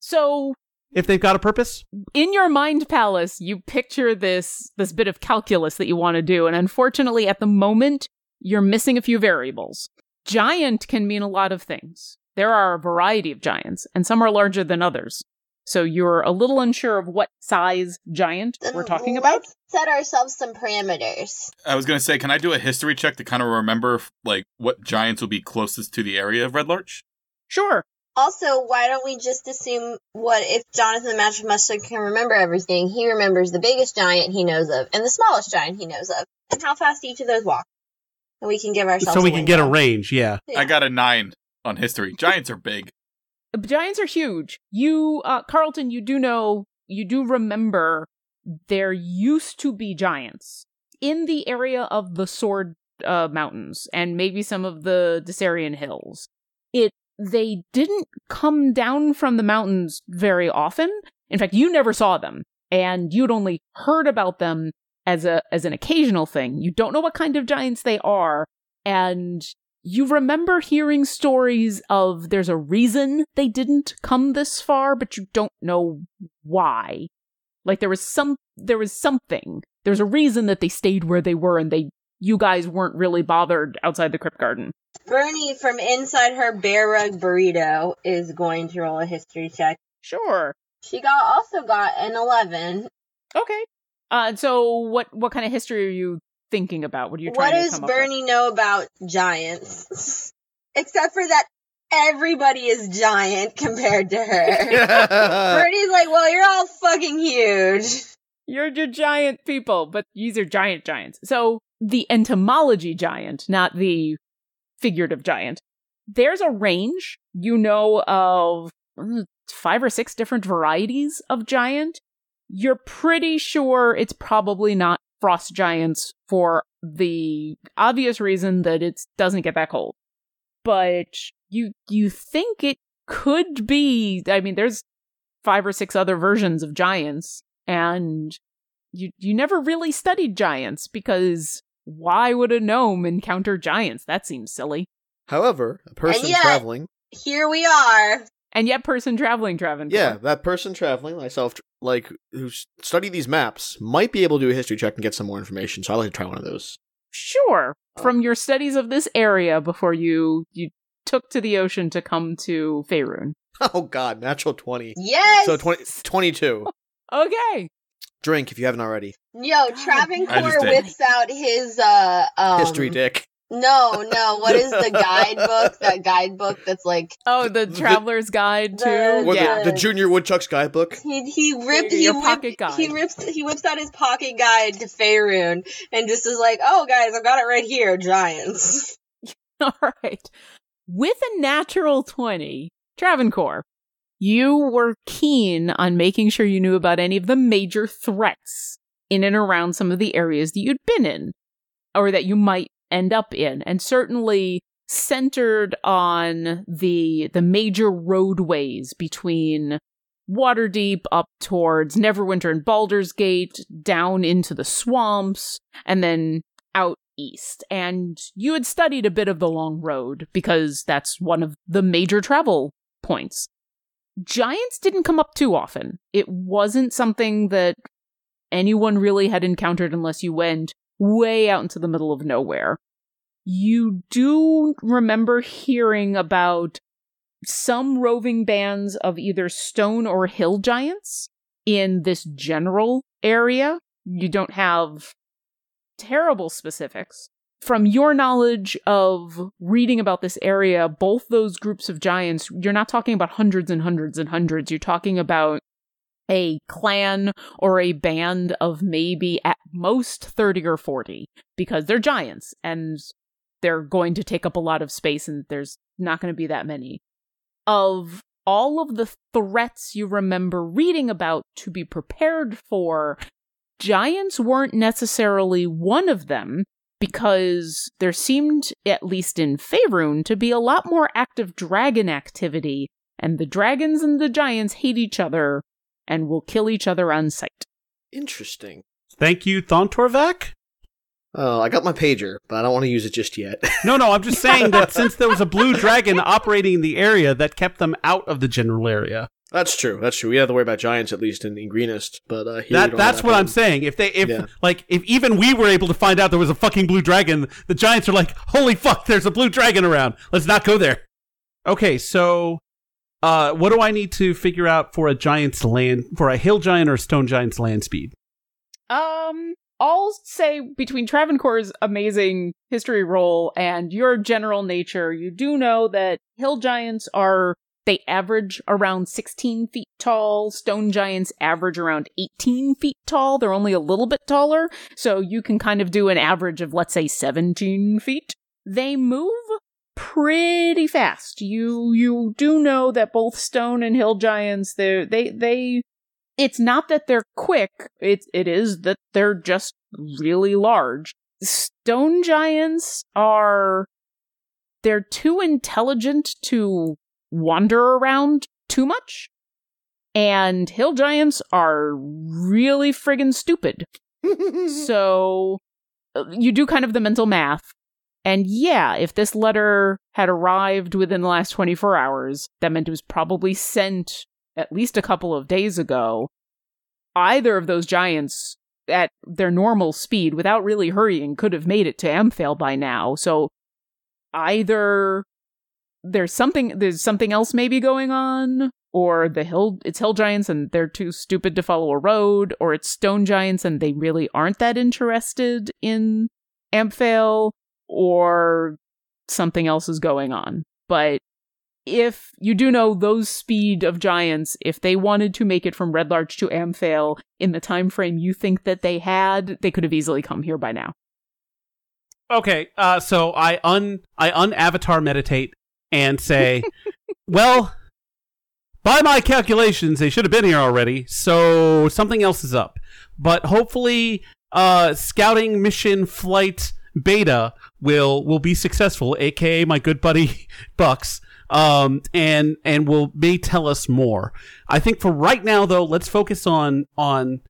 So if they've got a purpose. in your mind palace, you picture this this bit of calculus that you want to do, and unfortunately, at the moment, you're missing a few variables. Giant can mean a lot of things. There are a variety of giants, and some are larger than others. So you're a little unsure of what size giant Then we're uh, talking about. let's set ourselves some parameters. I was gonna say, can I do a history check to kind of remember like what giants will be closest to the area of Red Larch? Sure. Also, why don't we just assume what if Jonathan the Magic Mustard can remember everything? He remembers the biggest giant he knows of and the smallest giant he knows of, and how fast each of those walk. And we can give ourselves So we a can get a range, yeah. Yeah. I got a nine on history. Giants are big. Giants are huge. You, uh, Carlton, you do know, you do remember there used to be giants in the area of the Sword uh, Mountains and maybe some of the Dessarin Hills. It they didn't come down from the mountains very often. In fact, you never saw them, and you'd only heard about them as a as an occasional thing. You don't know what kind of giants they are, and you remember hearing stories of there's a reason they didn't come this far, but you don't know why. Like there was some there was something. There's a reason that they stayed where they were and they you guys weren't really bothered outside the Kryptgarden. Bernie from inside her bear rug burrito is going to roll a history check. Sure. She got also got an eleven. Okay. Uh so what what kind of history are you thinking about? What are you trying What to does come up with? Bernie know about giants? *laughs* Except for that everybody is giant compared to her. *laughs* *laughs* Bernie's like, well, you're all fucking huge. You're your giant people, but these are giant giants. So the entomology giant, not the figurative giant. There's a range, you know, of mm, five or six different varieties of giant. You're pretty sure it's probably not frost giants for the obvious reason that it doesn't get that cold. But you you think it could be I mean there's five or six other versions of giants and you you never really studied giants because why would a gnome encounter giants? That seems silly. However, a person yet- traveling, Here we are. And yet, person traveling, Traven. yeah, that person traveling, myself, like who study these maps, might be able to do a history check and get some more information. So I'd like to try one of those. sure. From your studies of this area before you you took to the ocean to come to Faerun. *laughs* Oh God, natural twenty. Yes. So 20, 22. *laughs* Okay. Drink if you haven't already. Yo, Travancore whips out his uh um, History dick. No, no. What is the guidebook? *laughs* that guidebook that's like Oh, the The- Traveler's Guide The- too. Or yeah. the, the Junior Woodchuck's guidebook. he he ripped Your he pocket whipped, guide. he rips he whips out his pocket guide to Faerun and just is like, "Oh guys, I've got it right here, giants." *laughs* All right. With a natural 20, Travancore, you were keen on making sure you knew about any of the major threats in and around some of the areas that you'd been in or that you might end up in and certainly centered on the the major roadways between Waterdeep up towards Neverwinter and Baldur's Gate down into the swamps and then out east. And you had studied a bit of the long road because that's one of the major travel points. Giants didn't come up too often. It wasn't something that anyone really had encountered unless you went way out into the middle of nowhere. You do remember hearing about some roving bands of either stone or hill giants in this general area. You don't have terrible specifics. From your knowledge of reading about this area, both those groups of giants, you're not talking about hundreds and hundreds and hundreds. You're talking about a clan or a band of maybe at most 30 or 40 because they're giants and they're going to take up a lot of space and there's not going to be that many. Of all of the threats you remember reading about to be prepared for, giants weren't necessarily one of them because there seemed, at least in Faerun, to be a lot more active dragon activity, and the dragons and the giants hate each other and will kill each other on sight. Interesting. Thank you, Thontorvac. Oh, I got my pager, but I don't want to use it just yet. *laughs* No, no, I'm just saying that since there was a blue dragon operating in the area, that kept them out of the general area. That's true. That's true. We have to worry about giants at least in, in Greenest, but uh, here we That don't that's have what that I'm saying. If they if Yeah. like if even we were able to find out there was a fucking blue dragon, the giants are like, "Holy fuck, there's a blue dragon around. Let's not go there." Okay, so uh what do I need to figure out for a giant's land for a hill giant or a stone giant's land speed? Um, I'll say between Travancore's amazing history role and your general nature, you do know that hill giants are they average around 16 feet tall. Stone giants average around 18 feet tall. They're only a little bit taller, so you can kind of do an average of let's say 17 feet. They move pretty fast. You you do know that both stone and hill giants they they they it's not that they're quick it it is that they're just really large. Stone giants are they're too intelligent to wander around too much and hill giants are really friggin' stupid. *laughs* So you do kind of the mental math and yeah, if this letter had arrived within the last 24 hours, that meant it was probably sent at least a couple of days ago. Either of those giants at their normal speed without really hurrying could have made it to Amphail by now. So either there's something there's something else maybe going on or the hill it's hill giants and they're too stupid to follow a road or it's stone giants and they really aren't that interested in Amphail or something else is going on. But if you do know those speed of giants, if they wanted to make it from Red Larch to Amphail in the time frame you think that they had, they could have easily come here by now. Okay, uh so I un I un-avatar meditate and say, *laughs* "Well, by my calculations, they should have been here already, so something else is up. But hopefully, uh, scouting mission flight beta will will be successful, aka my good buddy *laughs* Bucks, um, and and will may tell us more. I think for right now, though, let's focus on on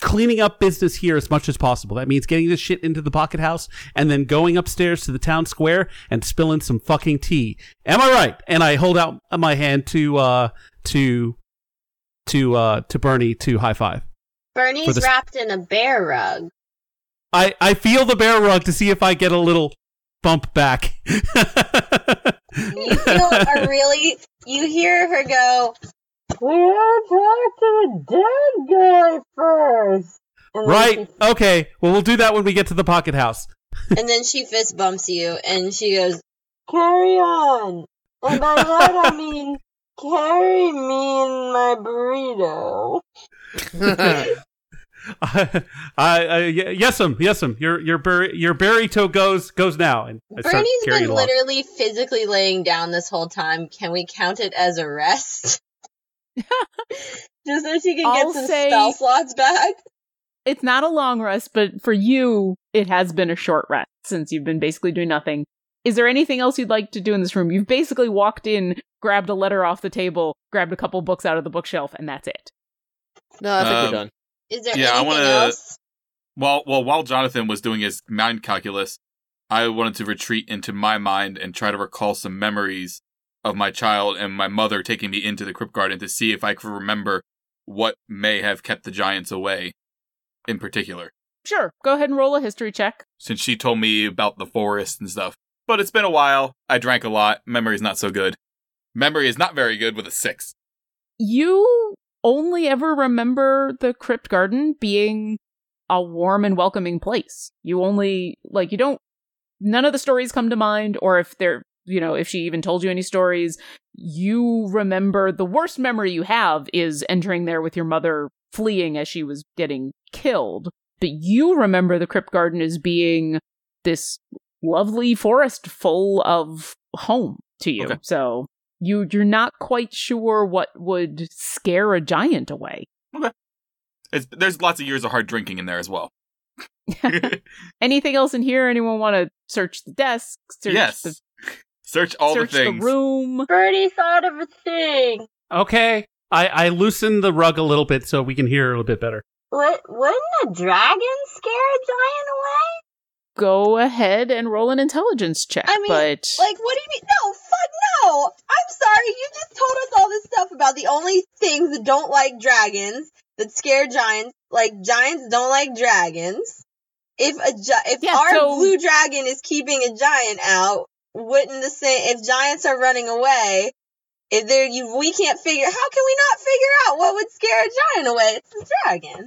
cleaning up business here as much as possible. That means getting this shit into the pocket house and then going upstairs to the town square and spilling some fucking tea. Am I right? And I hold out my hand to uh to to uh to Bernie to high five. Bernie's wrapped in a bear rug. I I feel the bear rug to see if I get a little bump back. *laughs* You feel a really. You hear her go. We gotta talk to the dead guy first. And then right. Okay. Well, we'll do that when we get to the pocket house. And then she fist bumps you, and she goes, "Carry on." And by *laughs* that I mean, carry me in my burrito. *laughs* *laughs* I, I, I yes'm, yes'm. Your your bur- your burrito goes goes now. And I start Bernie's carrying been along. literally physically laying down this whole time. Can we count it as a rest? *laughs* Just so she can I'll get some say- spell slots back. It's not a long rest, but for you, it has been a short rest since you've been basically doing nothing. Is there anything else you'd like to do in this room? You've basically walked in, grabbed a letter off the table, grabbed a couple books out of the bookshelf, and that's it. no, I think Um, we're done. Is there Yeah, I wanna- else? While well, while Jonathan was doing his mind calculus, I wanted to retreat into my mind and try to recall some memories of my child and my mother taking me into the Kryptgarden to see if I could remember what may have kept the giants away in particular. Sure, go ahead and roll a history check. Since she told me about the forest and stuff. But it's been a while. I drank a lot. Memory's not so good. Memory is not very good with a six. You only ever remember the Kryptgarden being a warm and welcoming place. You only, like, you don't, none of the stories come to mind, or if they're, you know, if she even told you any stories, you remember the worst memory you have is entering there with your mother fleeing as she was getting killed. But you remember the Kryptgarden as being this lovely forest full of home to you. Okay. So you you're not quite sure what would scare a giant away. It's, there's lots of years of hard drinking in there as well. *laughs* *laughs* Anything else in here? Anyone want to search the desk? Search yes. the, Search all search the things. room. Bernie thought of a thing. Okay. I, I loosened the rug a little bit so we can hear a little bit better. What, wouldn't a dragon scare a giant away? Go ahead and roll an intelligence check. I mean, but Like, what do you mean? No, fuck no! I'm sorry, you just told us all this stuff about the only things that don't like dragons, that scare giants. Like, giants don't like dragons. If a gi- if Yeah, our so- blue dragon is keeping a giant out, wouldn't the same, if giants are running away, if they're, you, we can't figure, how can we not figure out what would scare a giant away? It's the dragon.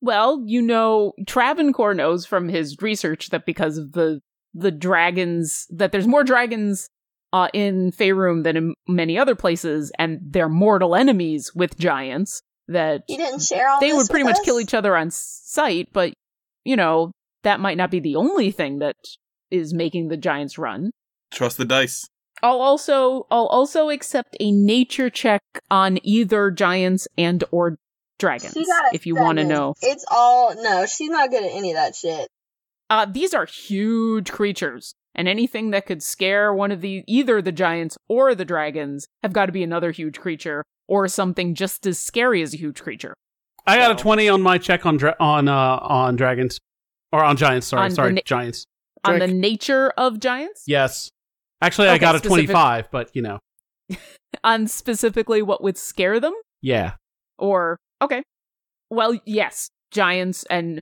Well, you know, Travancore knows from his research that because of the the dragons, that there's more dragons uh, in Faerun than in many other places, and they're mortal enemies with giants. That You didn't share all they would pretty much us? kill each other on sight, but you know that might not be the only thing that is making the giants run. Trust the dice. I'll also I'll also accept a nature check on either giants and or dragons She got if you want to know. It's all no. She's not good at any of that shit. Uh, these are huge creatures, and anything that could scare one of the either the giants or the dragons have got to be another huge creature or something just as scary as a huge creature. I got a 20 on my check on dra- on uh on dragons or on giants, sorry, On sorry, na- giants. On the nature of giants, Yes. Actually, I got a specific- 25, but you know. *laughs* on specifically what would scare them, Yeah. or okay, well, yes, giants and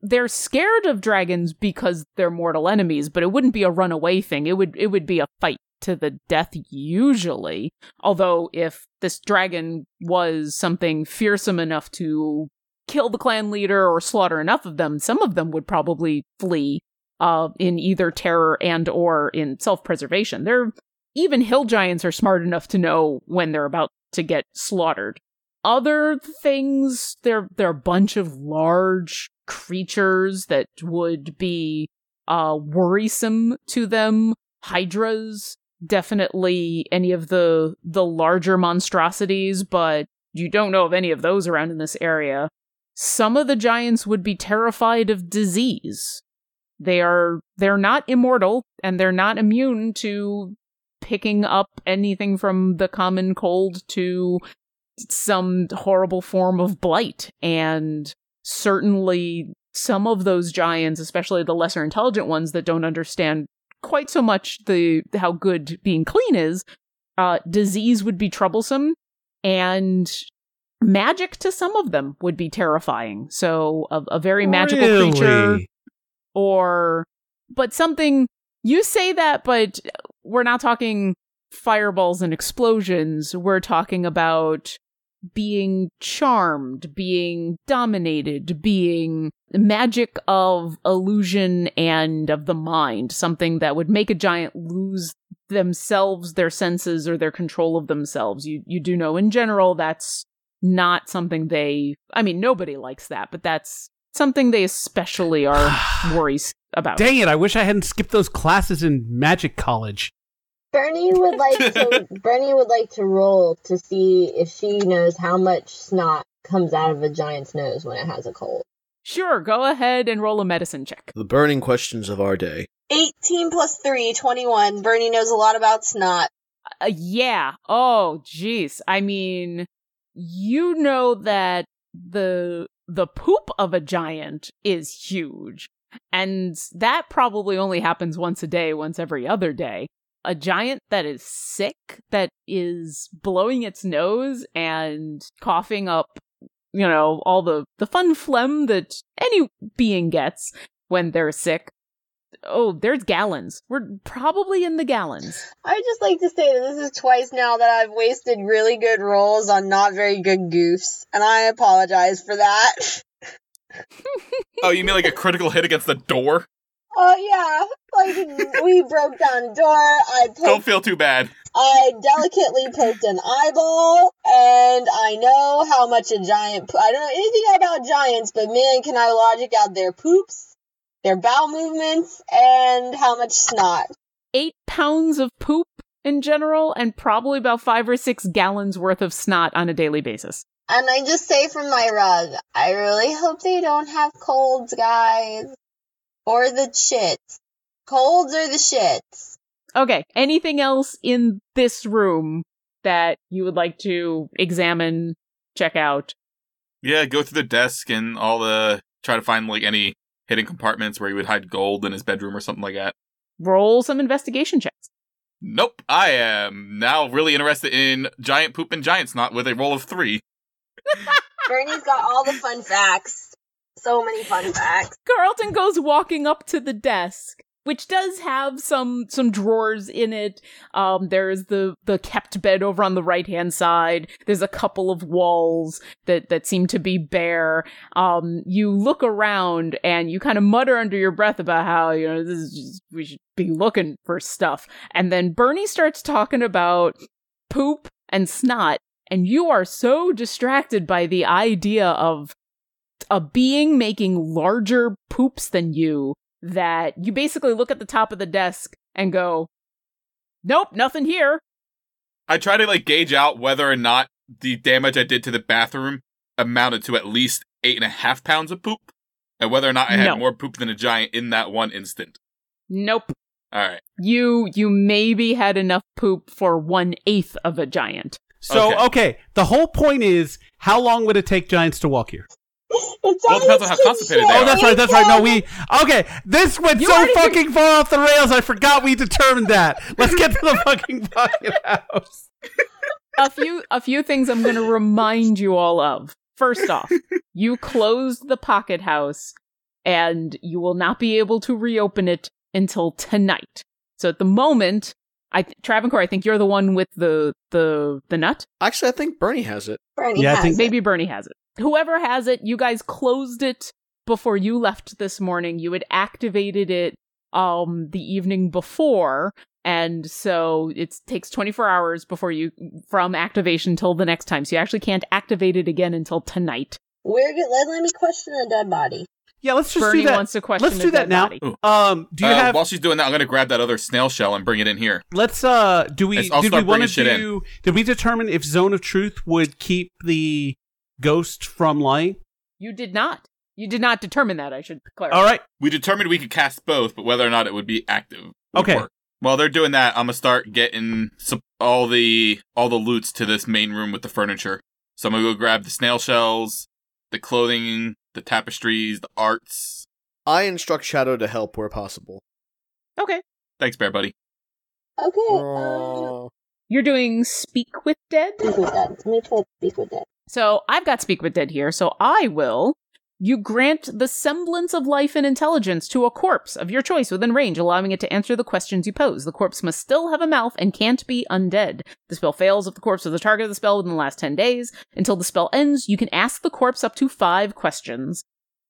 they're scared of dragons because they're mortal enemies, but it wouldn't be a runaway thing. It would it would be a fight to the death usually. Although if this dragon was something fearsome enough to kill the clan leader or slaughter enough of them, some of them would probably flee uh in either terror and or in self-preservation. They're even hill giants are smart enough to know when they're about to get slaughtered other things there are a bunch of large creatures that would be uh worrisome to them. Hydras definitely any of the the larger monstrosities but you don't know of any of those around in this area. Some of the giants would be terrified of disease. They are they're not immortal and they're not immune to picking up anything from the common cold to some horrible form of blight. And certainly some of those giants, especially the lesser intelligent ones that don't understand quite so much the how good being clean is, uh, disease would be troublesome and magic to some of them would be terrifying. So a, a very magical creature or but something you say that but we're not talking fireballs and explosions we're talking about being charmed being dominated being magic of illusion and of the mind something that would make a giant lose themselves their senses or their control of themselves you you do know in general that's not something they i mean nobody likes that but that's something they especially are *sighs* worries about Dang it, I wish I hadn't skipped those classes in magic college. Bernie would like to. *laughs* Bernie would like to roll to see if she knows how much snot comes out of a giant's nose when it has a cold. Sure, go ahead and roll a medicine check. The burning questions of our day. 18 plus 3, 21. Bernie knows a lot about snot. Uh, yeah. Oh, jeez. I mean, you know that the the poop of a giant is huge. And that probably only happens once a day, once every other day. A giant that is sick, that is blowing its nose and coughing up, you know, all the, the fun phlegm that any being gets when they're sick. Oh, there's gallons. We're probably in the gallons. I just like to say that this is twice now that I've wasted really good rolls on not very good goofs, and I apologize for that. *laughs* Oh, you mean like a critical hit against the door? Oh yeah, like we broke down a door. I Don't feel too bad. I delicately poked an eyeball, and I know how much a giant. po- I don't know anything about giants, but man, can I logic out their poops, their bowel movements, and how much snot. Eight pounds of poop in general, and probably about five or six gallons worth of snot on a daily basis. And I just say from my rug, I really hope they don't have colds, guys. Or the shits. Colds or the shits. Okay, anything else in this room that you would like to examine, check out? Yeah, go through the desk and all the try to find like any hidden compartments where he would hide gold in his bedroom or something like that. Roll some investigation checks. Nope, I am now really interested in giant poop and giant snot with a roll of three. *laughs* Bernie's got all the fun facts. So many fun facts. Carlton goes walking up to the desk, which does have some some drawers in it. Um, there's the the kept bed over on the right hand side. There's a couple of walls that that seem to be bare. Um, you look around and you kind of mutter under your breath about how you know this is just, we should be looking for stuff. And then Bernie starts talking about poop and snot, and you are so distracted by the idea of a being making larger poops than you that you basically look at the top of the desk and go, Nope, nothing here. I try to like gauge out whether or not the damage I did to the bathroom amounted to at least eight and a half pounds of poop, and whether or not I had No. more poop than a giant in that one instant. Nope. All right. You you maybe had enough poop for one eighth of a giant. So Okay. okay. the whole point is, how long would it take giants to walk here? It's Well, it depends on how constipated they Oh, that's right. That's right. No, we okay. This went You so already did- fucking far off the rails. I forgot we determined that. Let's get to the fucking pocket house. a few a few things I'm going to remind you all of. First off, you closed the pocket house and you will not be able to reopen it until tonight. So at the moment, I Travancore, I think you're the one with the the the nut. Actually, I think Bernie has it. Bernie Yeah, I think it. Maybe Bernie has it. Whoever has it, you guys closed it before you left this morning. You had activated it um the evening before and so it takes 24 hours before you from activation till the next time. So you actually can't activate it again until tonight. We're good. Let, let me question a dead body. Yeah, let's just Bernie do that. wants to question Let's do that now. Um, do you Uh, have? While she's doing that, I'm gonna grab that other snail shell and bring it in here. let's. Uh, do we? I'll did we want to bringing shit in. do? Did we determine if Zone of Truth would keep the ghost from lying? You did not. You did not determine that, I should clarify. All right. We determined we could cast both, but whether or not it would be active. would Okay. work. While they're doing that, I'm gonna start getting some, all the all the loots to this main room with the furniture. So I'm gonna go grab the snail shells, the clothing, the tapestries, the arts. I instruct Shadow to help where possible. Okay. Thanks, Bear Buddy. Okay. Oh. You're doing Speak with Dead? speak with dead. Let me try speak with dead. So I've got Speak with Dead here, so I will. You grant the semblance of life and intelligence to a corpse of your choice within range, allowing it to answer the questions you pose. The corpse must still have a mouth and can't be undead. The spell fails if the corpse is the target of the spell within the last 10 days. Until the spell ends, you can ask the corpse up to five questions.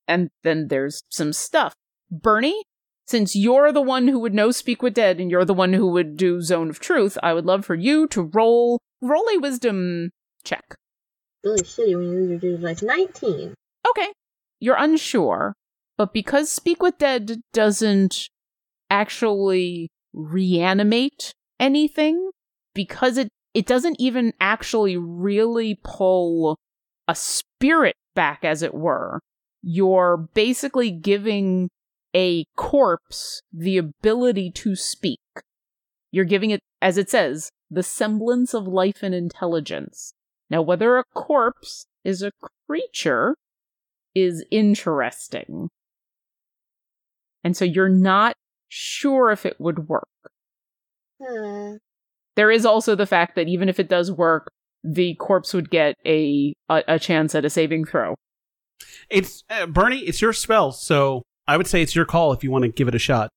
And then there's some stuff. Bernie, since you're the one who would know Speak with Dead and you're the one who would do Zone of Truth, I would love for you to roll roll a wisdom check. Really shitty when you lose your like 19. Okay. You're unsure, but because Speak with Dead doesn't actually reanimate anything, because it it doesn't even actually really pull a spirit back as it were, you're basically giving a corpse the ability to speak. You're giving it, as it says, the semblance of life and intelligence. Now, whether a corpse is a creature is interesting. And so you're not sure if it would work. Hmm. There is also the fact that even if it does work, the corpse would get a a, a chance at a saving throw. It's uh, Bernie. It's your spell, so I would say it's your call if you want to give it a shot.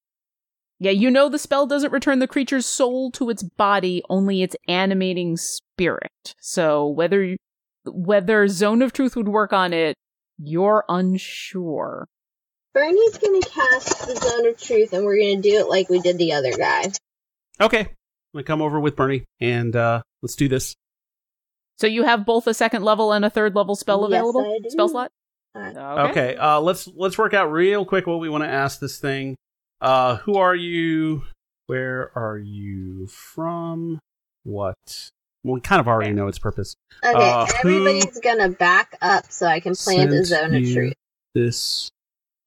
Yeah, you know the spell doesn't return the creature's soul to its body, only its animating spirit. So whether whether Zone of Truth would work on it, you're unsure. Bernie's gonna cast the Zone of Truth, and we're gonna do it like we did the other guy. Okay, I'm gonna come over with Bernie and uh, let's do this. So you have both a second level and a third level spell Yes, available? I do. Spell slot? Alright. Okay, uh, let's let's work out real quick what we want to ask this thing. Uh, who are you? Where are you from? What? Well, we kind of already know its purpose. Okay, Uh, everybody's gonna back up so I can plant a sent Zone of Truth. This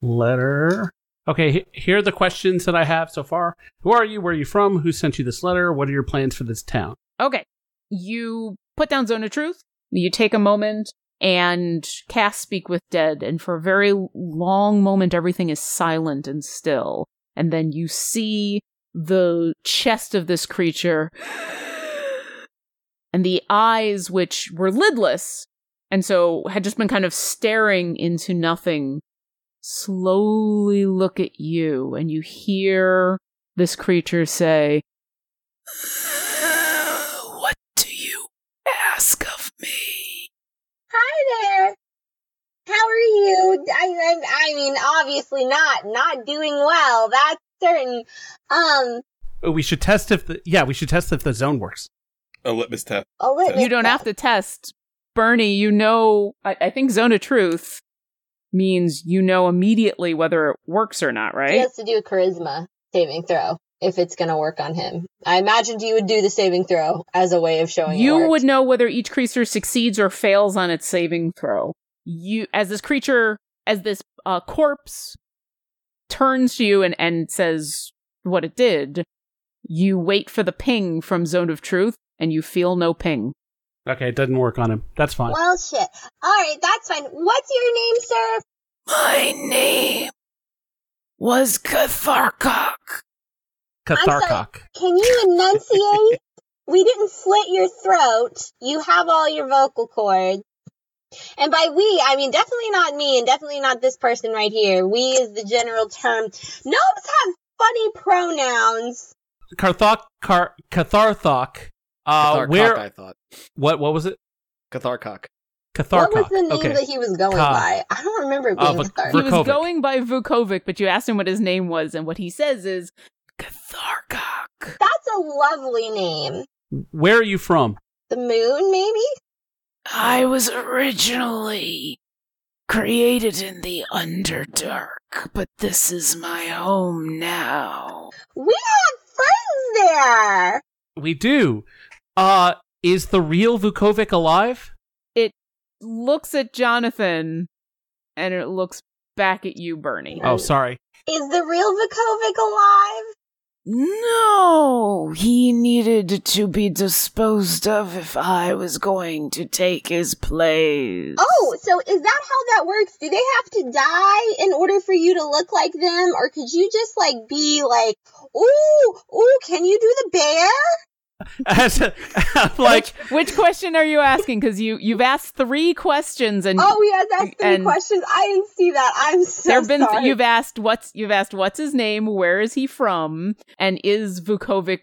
letter. Okay, here are the questions that I have so far. Who are you? Where are you from? Who sent you this letter? What are your plans for this town? Okay. You put down Zone of Truth. You take a moment and cast Speak with Dead, and for a very long moment, everything is silent and still. And then you see the chest of this creature and the eyes, which were lidless and so had just been kind of staring into nothing, slowly look at you, and you hear this creature say, What do you ask of me? Hi there. How are you? I, I, I mean, obviously not not doing well. That's certain. Um, We should test if the yeah, we should test if the zone works. A litmus test. a litmus You don't have to test. Bernie, you know, I, I think Zone of Truth means you know immediately whether it works or not, right? He has to do a charisma saving throw if it's gonna work on him. I imagined you would do the saving throw as a way of showing You it would know whether each creature succeeds or fails on its saving throw. You, as this creature, as this uh, corpse turns to you and, and says what it did, you wait for the ping from Zone of Truth, and you feel no ping. Okay, it doesn't work on him. That's fine. Well, shit. All right, that's fine. What's your name, sir? My name was Catharkok. Catharkok. Can you enunciate? we didn't slit your throat. You have all your vocal cords. And by we, I mean definitely not me and definitely not this person right here. We is the general term. Gnomes have funny pronouns. Carthok Car Catharthok. Uh Catharcock, where I thought. what what was it? Catharcock. Catharkok. What was the name okay. that he was going Ka. by? I don't remember it Uh, being Vuk- Cathartic. He was going by Vukovic, but you asked him what his name was, and what he says is Catharkok. That's a lovely name. Where are you from? The moon, maybe? I was originally created in the Underdark, but this is my home now. We have friends there. We do. Uh is the real Vukovic alive? It looks at Jonathan, and it looks back at you, Bernie. Oh, sorry. Is the real Vukovic alive? No, he needed to be disposed of if I was going to take his place. Oh, so is that how that works? Do they have to die in order for you to look like them? Or could you just like be like, ooh, ooh, can you do the bear? As I'm *laughs* like Which question are you asking? Because you you've asked three questions, and Oh, yes, that's three And- questions. I didn't see that. I'm so there have been sorry. you've asked what's you've asked what's his name, where is he from, and is Vukovic?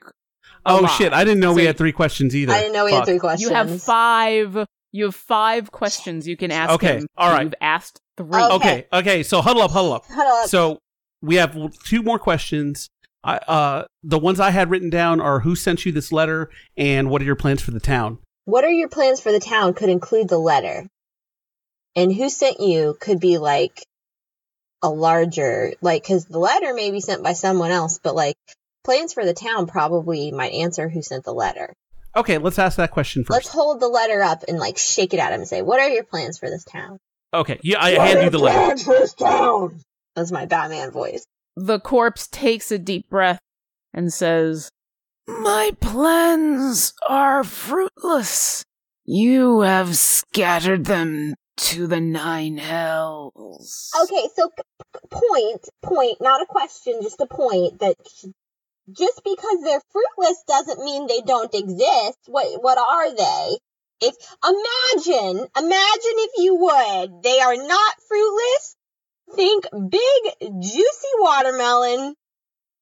Oh alive? shit, I didn't know we had three questions either. I didn't know we had three questions. You have five. You have five questions you can ask Okay, him. all right. You've asked three. Okay. Okay, okay, so huddle up, huddle up. Huddle up. So we have two more questions. I, uh, the ones I had written down are who sent you this letter and what are your plans for the town? what are your plans for the town could include the letter. And who sent you could be like a larger, like, because the letter may be sent by someone else, but like plans for the town probably might answer who sent the letter. Okay, let's ask that question 1st Let's hold the letter up and like shake it at him and say, "What are your plans for this town?" Okay, yeah, I hand you the letter. Plans for this town? That's my Batman voice. The corpse takes a deep breath and says, My plans are fruitless. You have scattered them to the nine hells. Okay, so point, point, not a question, just a point that just because they're fruitless doesn't mean they don't exist. What what are they? If imagine, imagine if you would, they are not fruitless. Think big juicy watermelon.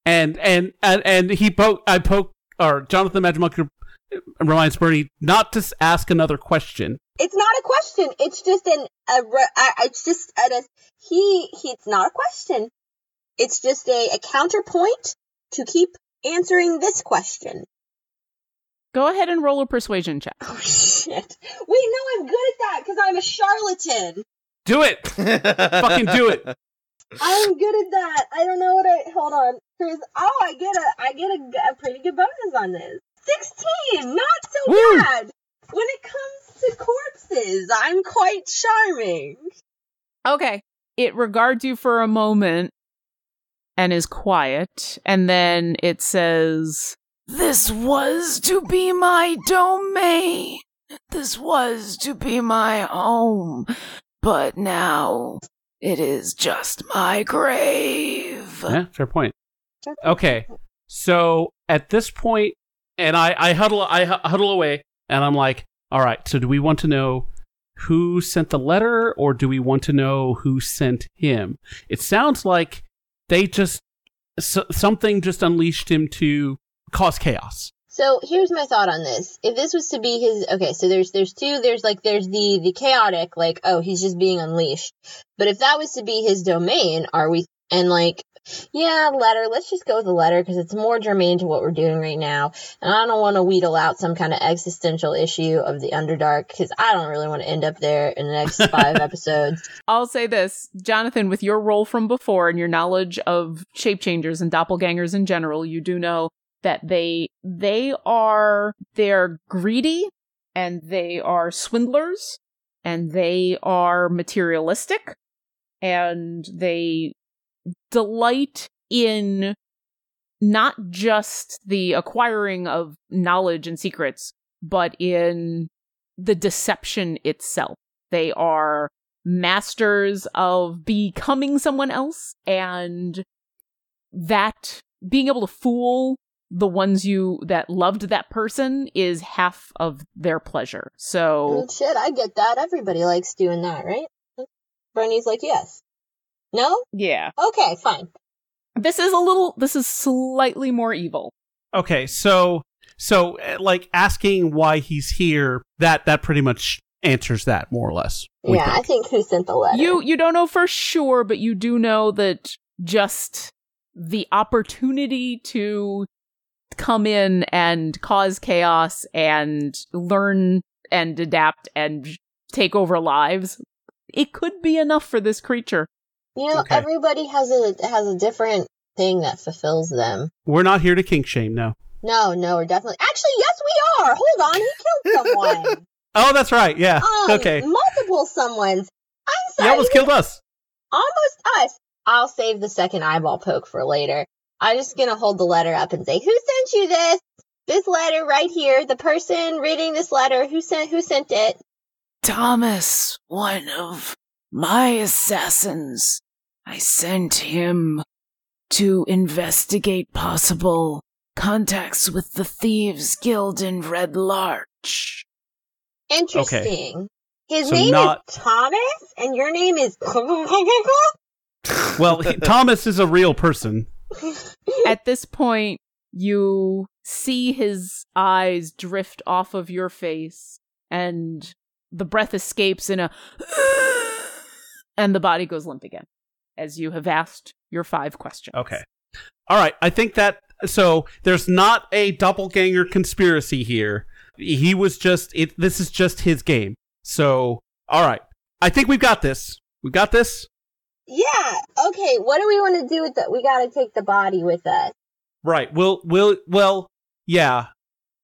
And and and, and he poke I poke or Jonathan Magic reminds Bernie not to ask another question. It's not a question. It's just an a, re- I- it's just a, a he he. It's not a question. It's just a, a counterpoint to keep answering this question. Go ahead and roll a persuasion check. Oh *laughs* shit! Wait, no, I'm good at that because I'm a charlatan. Do it. Fucking do it. *laughs* I'm good at that. I don't know what I. Hold on. Chris. oh, I get a I get a, a pretty good bonus on this. Sixteen, not so Woo. bad. When it comes to corpses, I'm quite charming. Okay. It regards you for a moment and is quiet, and then it says, This was to be my domain. This was to be my home. But now it is just my grave. Yeah, fair point. Okay, so at this point, and I, I huddle, I huddle away, and I'm like, all right. So do we want to know who sent the letter, or do we want to know who sent him? It sounds like they just s- something just unleashed him to cause chaos. So here's my thought on this. If this was to be his okay, so there's there's two, there's like there's the the chaotic, like, oh, he's just being unleashed. But if that was to be his domain, are we and like yeah, letter, let's just go with the letter because it's more germane to what we're doing right now. And I don't want to wheedle out some kind of existential issue of the Underdark because I don't really want to end up there in the next five *laughs* episodes. I'll say this, Jonathan, with your role from before and your knowledge of shape changers and doppelgangers in general, you do know that they they are they're greedy and they are swindlers and they are materialistic and they delight in not just the acquiring of knowledge and secrets, but in the deception itself. They are masters of becoming someone else and that being able to fool the ones you that loved that person is half of their pleasure. I So mean, shit, I get that. Everybody likes doing that, right? Bernie's like, yes. No? yeah. Okay, fine. This is a little this is slightly more evil. Okay, so so uh, like asking why he's here, that that pretty much answers that more or less. we yeah, I think who sent the letter? You you don't know for sure, but you do know that just the opportunity to come in and cause chaos and learn and adapt and take over lives, it could be enough for this creature. You know, Okay. everybody has a has a different thing that fulfills them. We're not here to kink shame, no. No, no, we're definitely. Actually, yes, we are. Hold on, he killed *laughs* someone. Oh, that's right. Yeah. um, okay. multiple someones. I'm He almost killed us. almost us. I'll save the second eyeball poke for later. I'm just gonna hold the letter up and say, "Who sent you this? This letter right here. The person reading this letter. Who sent? Who sent it? Thomas, one of my assassins. I sent him to investigate possible contacts with the Thieves Guild in Red Larch. Interesting. Okay. His So name not- is Thomas, and your name is. *laughs* Well, he, Thomas is a real person. At this point, you see his eyes drift off of your face, and the breath escapes in a. and the body goes limp again, as you have asked your five questions. Okay. All right. I think that so there's not a doppelganger conspiracy here. He was just it this is just his game. So, all right. I think we've got this. We got this. Yeah. Okay. What do we want to do with that? We got to take the body with us. Right. We'll we'll well, yeah.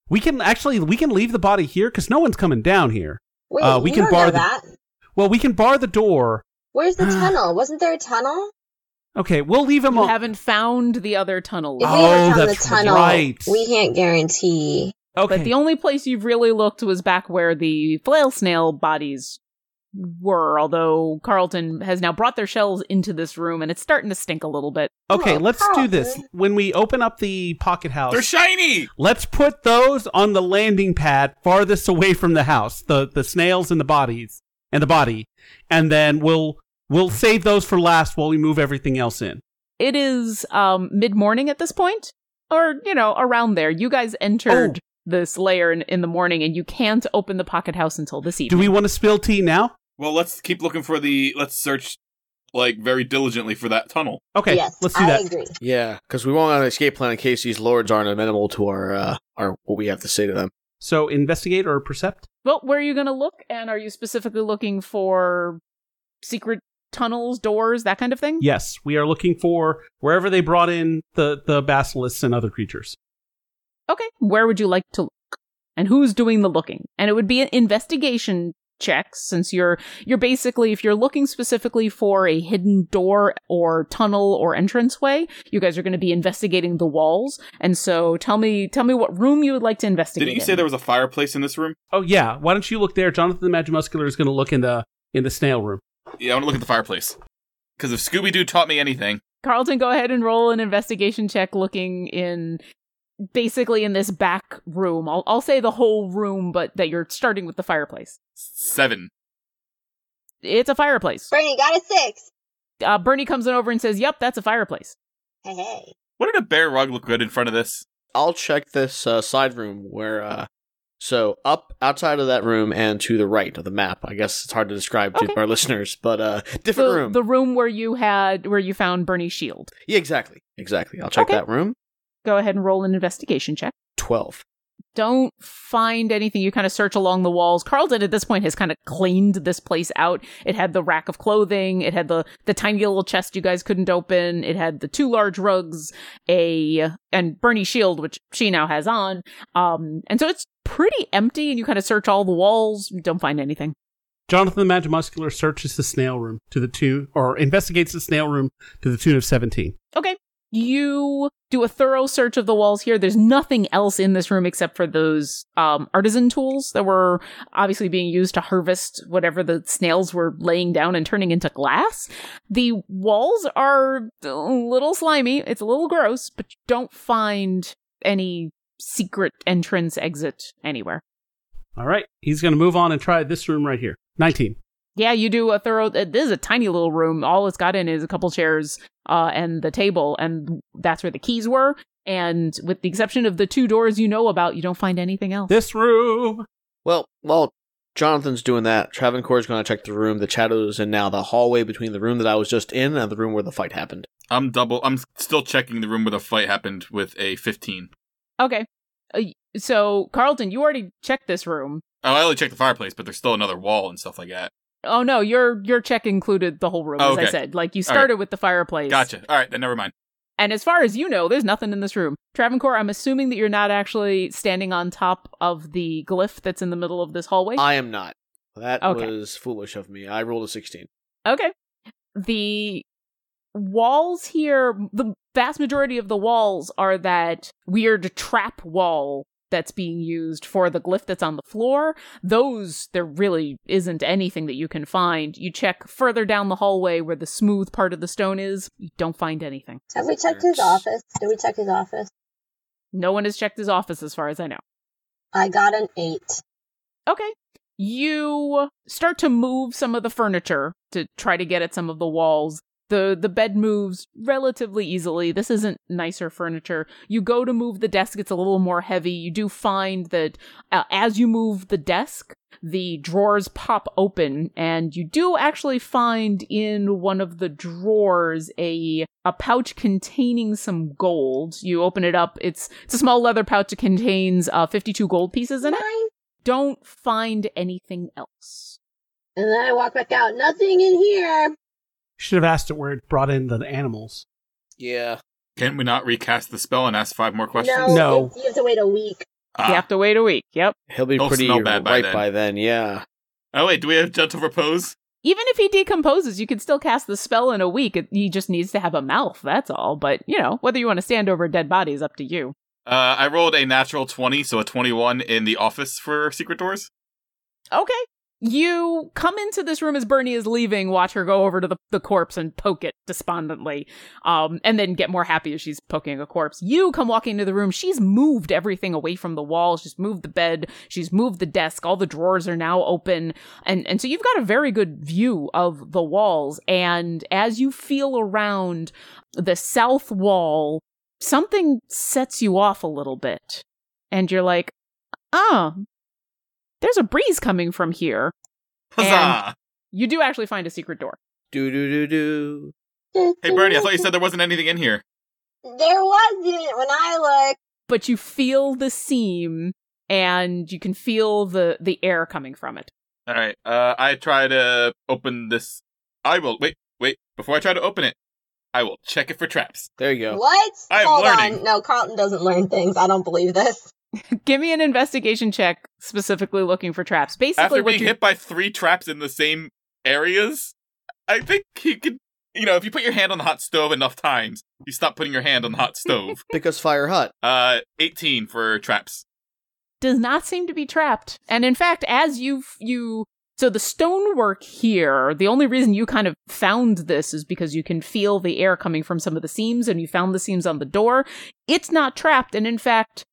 We can actually we can leave the body here cuz no one's coming down here. Wait, Uh, we you can don't bar know the- that. Well, we can bar the door. Where's the *sighs* tunnel? Wasn't there a tunnel? Okay, we'll leave him You on. haven't found the other tunnel. If yet. we haven't Oh, found the tunnel, right. we can't guarantee. Okay. But the only place you've really looked was back where the flail snail bodies were, although Carlton has now brought their shells into this room and it's starting to stink a little bit. Okay, Oh, let's do this. When we open up the pocket house, They're shiny. let's put those on the landing pad farthest away from the house. The the snails and the bodies and the body, and then we'll we'll save those for last while we move everything else in. It is um mid morning at this point, or you know, around there. You guys entered Oh. this layer in, in the morning and you can't open the pocket house until this evening. Do we want to spill tea now? Well, let's keep looking for the. Let's search, like very diligently for that tunnel. Okay, yes, let's do I that. agree. Yeah, because we want an escape plan in case these lords aren't amenable to our uh, our what we have to say to them. So investigate or percept. Well, where are you going to look? And are you specifically looking for secret tunnels, doors, that kind of thing? Yes, we are looking for wherever they brought in the the basilisks and other creatures. Okay. Where would you like to look? And who's doing the looking? And it would be an investigation checks since you're you're basically if you're looking specifically for a hidden door or tunnel or entranceway you guys are going to be investigating the walls and so tell me tell me what room you would like to investigate Didn't you in. say there was a fireplace in this room? Oh yeah, why don't you look there? Jonathan the Magimuscular is going to look in the in the snail room. Yeah, I want to look at the fireplace. Because if Scooby Doo taught me anything, Carlton, go ahead and roll an investigation check looking in basically in this back room. I'll, I'll say the whole room, but that you're starting with the fireplace. seven. It's a fireplace. Bernie got a six. Uh, Bernie comes in over and says, Yep, that's a fireplace. Hey, hey. Wouldn't a bear rug look good in front of this? I'll check this uh, side room where, uh, so up outside of that room and to the right of the map. I guess it's hard to describe to our listeners, but uh, different The, room. the room where you had where you found Bernie's shield. yeah, exactly, exactly. I'll check Okay. that room. Go ahead and roll an investigation check. Twelve. Don't find anything. You kind of search along the walls. Carlton at this point has kind of cleaned this place out. It had the rack of clothing. It had the the tiny little chest you guys couldn't open. It had the two large rugs, a and Bernie's shield, which she now has on. Um, and so it's pretty empty. And you kind of search all the walls. Don't find anything. Jonathan the Magimuscular searches the snail room to the tune, or investigates the snail room to the tune of 17. Okay. You do a thorough search of the walls here. There's nothing else in this room except for those um, artisan tools that were obviously being used to harvest whatever the snails were laying down and turning into glass. The walls are a little slimy. It's a little gross, but you don't find any secret entrance exit anywhere. All right, he's going to move on and try this room right here. 19. Yeah, you do a thorough. uh, This is a tiny little room. All it's got in is a couple chairs uh, and the table, and that's where the keys were. And with the exception of the two doors you know about, you don't find anything else. This room. Well, while Jonathan's doing that, Travancore's going to check the room the Shadow's in now, the hallway between the room that I was just in and the room where the fight happened. I'm double. I'm still checking the room where the fight happened with a 15. Okay. Uh, so, Carlton, you already checked this room. Oh, I only checked the fireplace, but there's still another wall and stuff like that. Oh no, your your check included the whole room, Oh, as I said. Like you All right. started with the fireplace. Gotcha. All right, then never mind. And as far as you know, there's nothing in this room. Travancore, I'm assuming that you're not actually standing on top of the glyph that's in the middle of this hallway. I am not. That Okay. was foolish of me. I rolled a 16. Okay. The walls here, the vast majority of the walls are that weird trap wall that's being used for the glyph that's on the floor. Those, there really isn't anything that you can find. You check further down the hallway where the smooth part of the stone is, you don't find anything. Have we checked his office? Did we check his office? No one has checked his office as far as I know. I got an eight. Okay. You start to move some of the furniture to try to get at some of the walls. The the bed moves relatively easily. This isn't nicer furniture. You go to move the desk, it's a little more heavy. You do find that uh, as you move the desk, the drawers pop open and you do actually find in one of the drawers a a pouch containing some gold. You open it up. It's it's a small leather pouch that contains uh 52 gold pieces in it don't find anything else. And then I walk back out. Nothing in here. Should have asked it where it brought in the animals. Yeah. Can't we not recast the spell and ask five more questions? No, No. it's- you have to wait a week. Ah. You have to wait a week. Yep. He'll be He'll pretty smell bad by right then. by then, yeah. Oh wait, do we have gentle repose? Even if he decomposes, you can still cast the spell in a week. It- He just needs to have a mouth. That's all. But you know, whether you want to stand over a dead body is up to you. Uh, I rolled a natural 20, so a 21 in the office for secret doors. Okay. You come into this room as Bernie is leaving, watch her go over to the, the corpse and poke it despondently, um, and then get more happy as she's poking a corpse. You come walking into the room. She's moved everything away from the wall. She's moved the bed. She's moved the desk. All the drawers are now open. And, and so you've got a very good view of the walls. And as you feel around the south wall, something sets you off a little bit. And you're like, oh, there's a breeze coming from here. Huzzah! You do actually find a secret door. Do do do do. Hey, Bernie, I thought you said there wasn't anything in here. There wasn't when I looked. But you feel the seam and you can feel the the air coming from it. All right. Uh, I try to open this. I will wait. Wait. Before I try to open it, I will check it for traps. There you go. What? I am Hold learning. on. No, Carlton doesn't learn things. I don't believe this. *laughs* Give me an investigation check specifically looking for traps. Basically After what being you hit by three traps in the same areas, I think he could. You know, if you put your hand on the hot stove enough times, you stop putting your hand on the hot *laughs* stove. Because fire hut. uh, 18 for traps. does not seem to be trapped. And in fact, as you you so the stonework here, the only reason you kind of found this is because you can feel the air coming from some of the seams and you found the seams on the door. It's not trapped and in fact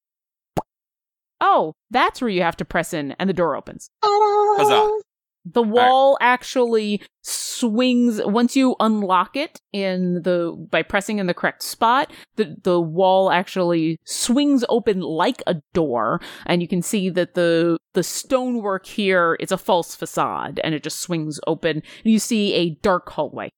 Oh, that's where you have to press in and the door opens. Huzzah. The wall actually swings once you unlock it in the by pressing in the correct spot. The the wall actually swings open like a door, and you can see that the the stonework here is a false facade, and it just swings open. And you see a dark hallway.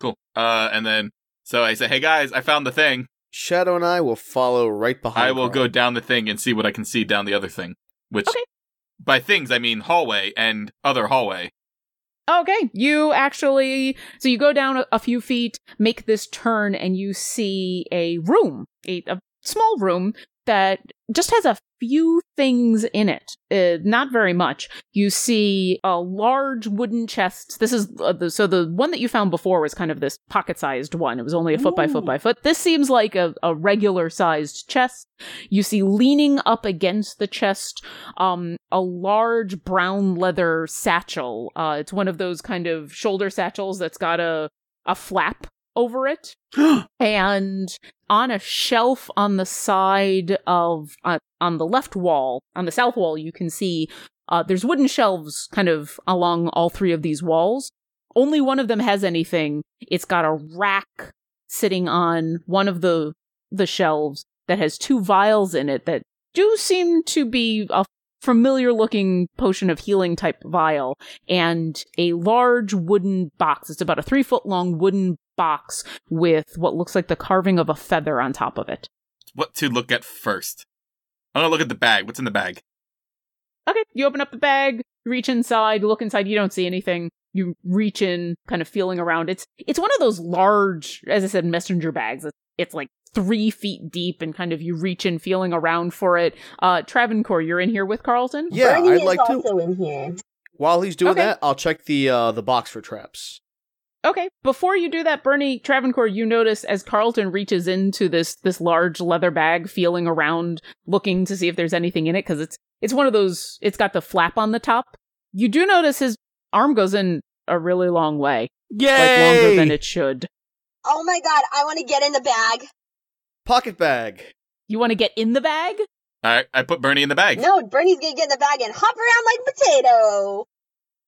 Cool. Uh, and then, so I say, hey guys, I found the thing. Shadow and I will follow right behind. I will go down the thing and see what I can see down the other thing. Which, Okay. by things, I mean hallway and other hallway. Okay, you actually so you go down a, a few feet, make this turn, and you see a room, a, a small room that just has a few things in it, uh, not very much. You see a large wooden chest. This is uh, the, so the one that you found before was kind of this pocket-sized one. It was only a foot by foot by foot. This seems like a, a regular-sized chest. You see leaning up against the chest um a large brown leather satchel. Uh it's one of those kind of shoulder satchels that's got a a flap over it. *gasps* and on a shelf on the side of uh, on the left wall, on the south wall, you can see uh there's wooden shelves kind of along all three of these walls. Only one of them has anything. It's got a rack sitting on one of the the shelves that has two vials in it that do seem to be a familiar looking potion of healing type vial and a large wooden box. It's about a three foot long wooden box with what looks like the carving of a feather on top of it. What to look at first? I'm gonna look at the bag. What's in the bag? Okay, you open up the bag, reach inside, look inside, you don't see anything. You reach in, kind of feeling around. It's it's one of those large, as I said, messenger bags. It's, it's like three feet deep, and kind of you reach in, feeling around for it. Uh, Travancore, you're in here with Carlton. Yeah, Bernie I'd is like to. also in here. While he's doing Okay. that, I'll check the uh the box for traps. Okay, before you do that, Bernie Travancore, you notice as Carlton reaches into this this large leather bag, feeling around, looking to see if there's anything in it, because it's it's one of those. It's got the flap on the top. You do notice his arm goes in a really long way, Yay! like longer than it should. Oh my god, I want to get in the bag. Pocket bag. You want to get in the bag? I I put Bernie in the bag. No, Bernie's gonna get in the bag and hop around like a potato.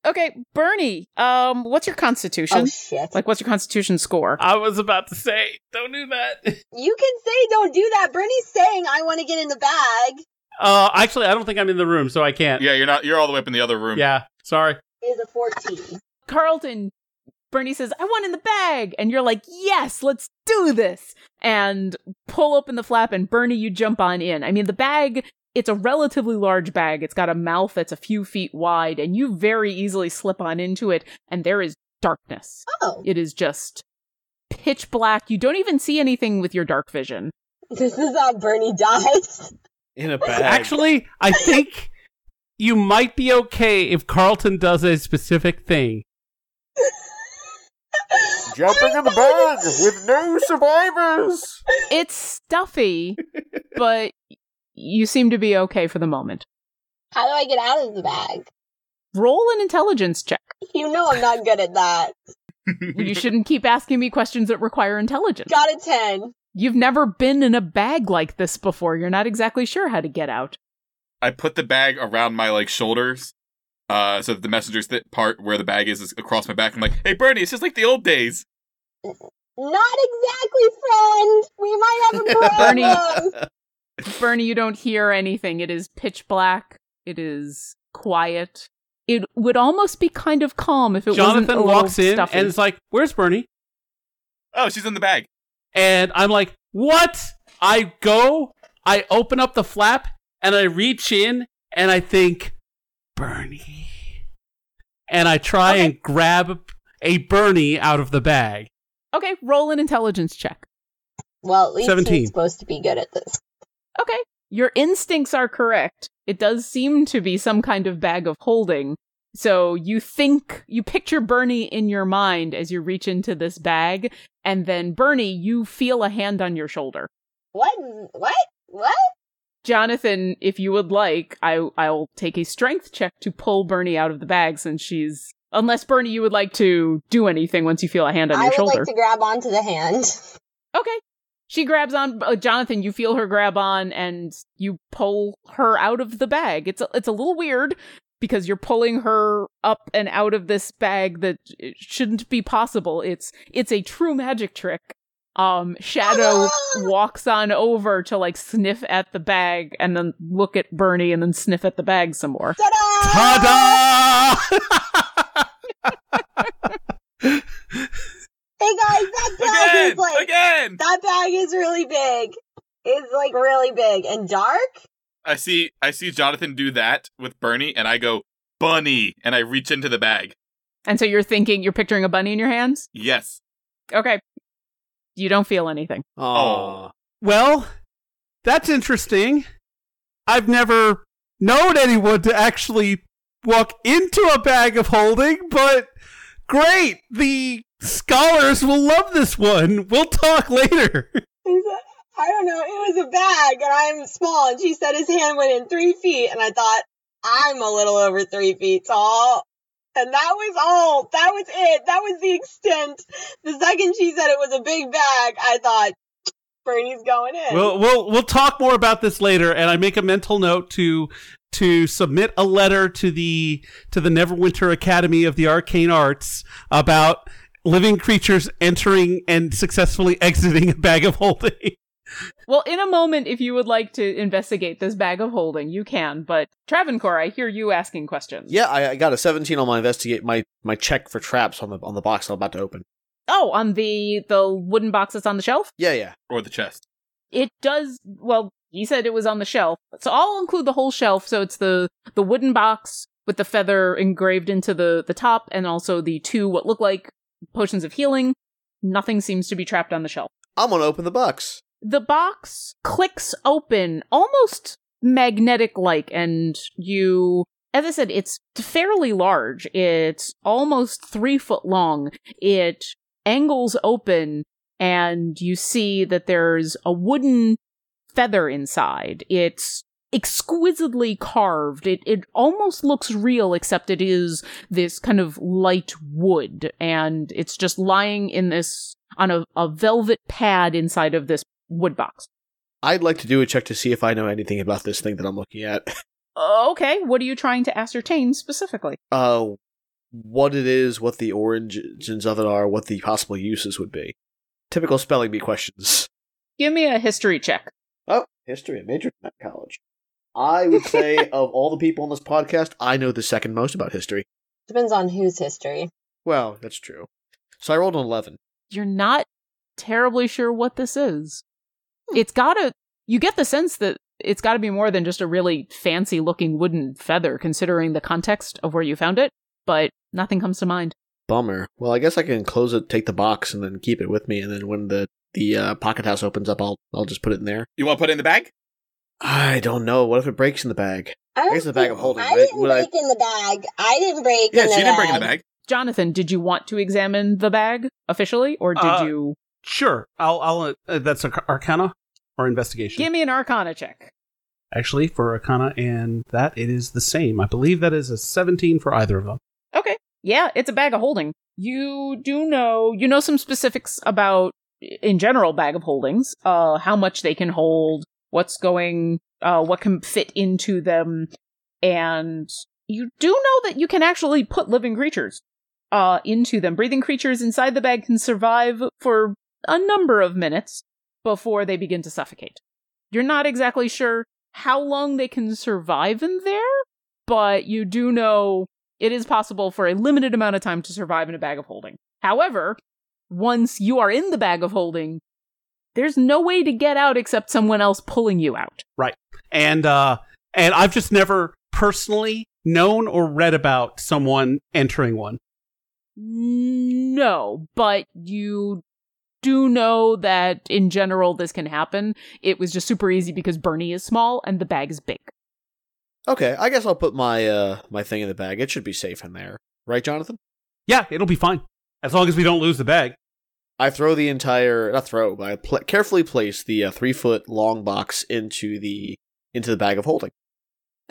Okay, Bernie. Um, what's your constitution? Oh shit. like, what's your constitution score? I was about to say, don't do that. *laughs* you can say don't do that. Bernie's saying I want to get in the bag. Uh, actually, I don't think I'm in the room, so I can't. Yeah, you're not. You're all the way up in the other room. Yeah, sorry. It is a 14. Carlton, Bernie says, I want in the bag. And you're like, yes, let's do this. And pull open the flap, and Bernie, you jump on in. I mean, the bag, it's a relatively large bag. It's got a mouth that's a few feet wide, and you very easily slip on into it, and there is darkness. Oh, It is just pitch black. You don't even see anything with your dark vision. this is how Bernie dies. In a bag. Actually, I think you might be okay if Carlton does a specific thing. jumping in the bag with no survivors. It's stuffy, but you seem to be okay for the moment. How do I get out of the bag? Roll an intelligence check. You know I'm not good at that. You shouldn't keep asking me questions that require intelligence. Got a 10. You've never been in a bag like this before. You're not exactly sure how to get out. I put the bag around my like shoulders, uh, so that the messenger's th- part where the bag is is across my back. I'm like, hey Bernie, it's just like the old days. Not exactly, friend. We might have a *laughs* problem. Bernie, you don't hear anything. It is pitch black. It is quiet. It would almost be kind of calm if it wasn't a Jonathan walks in stuffy. and is like, "Where's Bernie?" Oh, she's in the bag. And I'm like, "What?" I go, I open up the flap, and I reach in, and I think, Bernie, and I try Okay. and grab a Bernie out of the bag. okay, roll an intelligence check. well, at least 17. he's supposed to be good at this. Okay. Your instincts are correct. It does seem to be some kind of bag of holding. So you think, you picture Bernie in your mind as you reach into this bag, and then Bernie, you feel a hand on your shoulder. What? What? What? Jonathan, if you would like, I I'll take a strength check to pull Bernie out of the bag since she's unless Bernie you would like to do anything once you feel a hand on I your would like to grab onto the hand. Okay. She grabs on uh, Jonathan. You feel her grab on, and you pull her out of the bag. It's a, it's a little weird because you're pulling her up and out of this bag that it shouldn't be possible. It's it's a true magic trick. Um, Shadow *laughs* walks on over to like sniff at the bag and then look at Bernie and then sniff at the bag some more. Ta-da! Ta-da! *laughs* *laughs* Hey guys, that bag Again, is like again. that bag is really big. It's like really big and dark. I see, I see Jonathan do that with Bernie, and I go bunny, and I reach into the bag. And so you're thinking you're picturing a bunny in your hands. Yes. Okay. You don't feel anything. Aw. Oh. Well, that's interesting. I've never known anyone to actually walk into a bag of holding, but great. The scholars will love this one. We'll talk later. *laughs* I don't know. It was a bag, and I'm small. And she said his hand went in three feet, and I thought I'm a little over three feet tall. And that was all. That was it. That was the extent. The second she said it was a big bag, I thought Bernie's going in. we'll we'll we'll talk more about this later, and I make a mental note to to submit a letter to the to the Neverwinter Academy of the Arcane Arts about living creatures entering and successfully *laughs* exiting a bag of holding. Well, in a moment, if you would like to investigate this bag of holding, you can. But Travancore, I hear you asking questions. Yeah, I, I got a 17 on my investigate my my check for traps on the on the box I'm about to open. Oh, on the the wooden box that's on the shelf. Yeah, yeah. Or the chest. It does. Well, you said it was on the shelf, so I'll include the whole shelf. So it's the the wooden box with the feather engraved into the the top, and also the two what look like potions of healing. Nothing seems to be trapped on the shelf. I'm gonna open the box. the box clicks open almost magnetic like and you as i said it's fairly large it's almost three foot long it angles open and you see that there's a wooden feather inside it's exquisitely carved it it almost looks real except it is this kind of light wood and it's just lying in this on a, a velvet pad inside of this wood box. I'd like to do a check to see if I know anything about this thing that I'm looking at. *laughs* Uh, Okay, what are you trying to ascertain specifically? Uh, what it is, what the origins of it are, what the possible uses would be. Typical spelling bee questions. Give me a history check. Oh, history at Major at College. I would say *laughs* of all the people on this podcast, I know the second most about history. Depends on whose history. Well, that's true. So I rolled an 11. You're not terribly sure what this is. It's gotta, you get the sense that it's gotta be more than just a really fancy looking wooden feather, considering the context of where you found it, but nothing comes to mind. Bummer. Well, I guess I can close it, take the box, and then keep it with me. And then when the the uh, pocket house opens up, I'll I'll just put it in there. You want to put it in the bag? I don't know. What if it breaks in the bag? I don't guess the bag think- of holding, I right? didn't Would I- break in the bag. I didn't break Yeah, in the she bag. didn't bring in the bag. Jonathan, did you want to examine the bag officially, or did Uh, you Sure, I'll I'll uh, that's a Arcana or investigation. give me an Arcana check? actually, for Arcana, and that it is the same. I believe that is a 17 for either of them. Okay. Yeah, it's a bag of holding. You do know, you know some specifics about, in general, bag of holdings, uh, how much they can hold, what's going, uh, what can fit into them, and you do know that you can actually put living creatures, uh, into them. Breathing creatures inside the bag can survive for a number of minutes before they begin to suffocate. You're not exactly sure how long they can survive in there, but you do know it is possible for a limited amount of time to survive in a bag of holding. However, once you are in the bag of holding, there's no way to get out except someone else pulling you out. Right. And uh and I've just never personally known or read about someone entering one. No, but you do know that in general this can happen. It was just super easy because Bernie is small and the bag is big. Okay, I guess I'll put my uh my thing in the bag. It should be safe in there, right, Jonathan? Yeah, it'll be fine. As long as we don't lose the bag. I throw the entire not throw, but I pl- carefully place the uh, three foot long box into the into the bag of holding.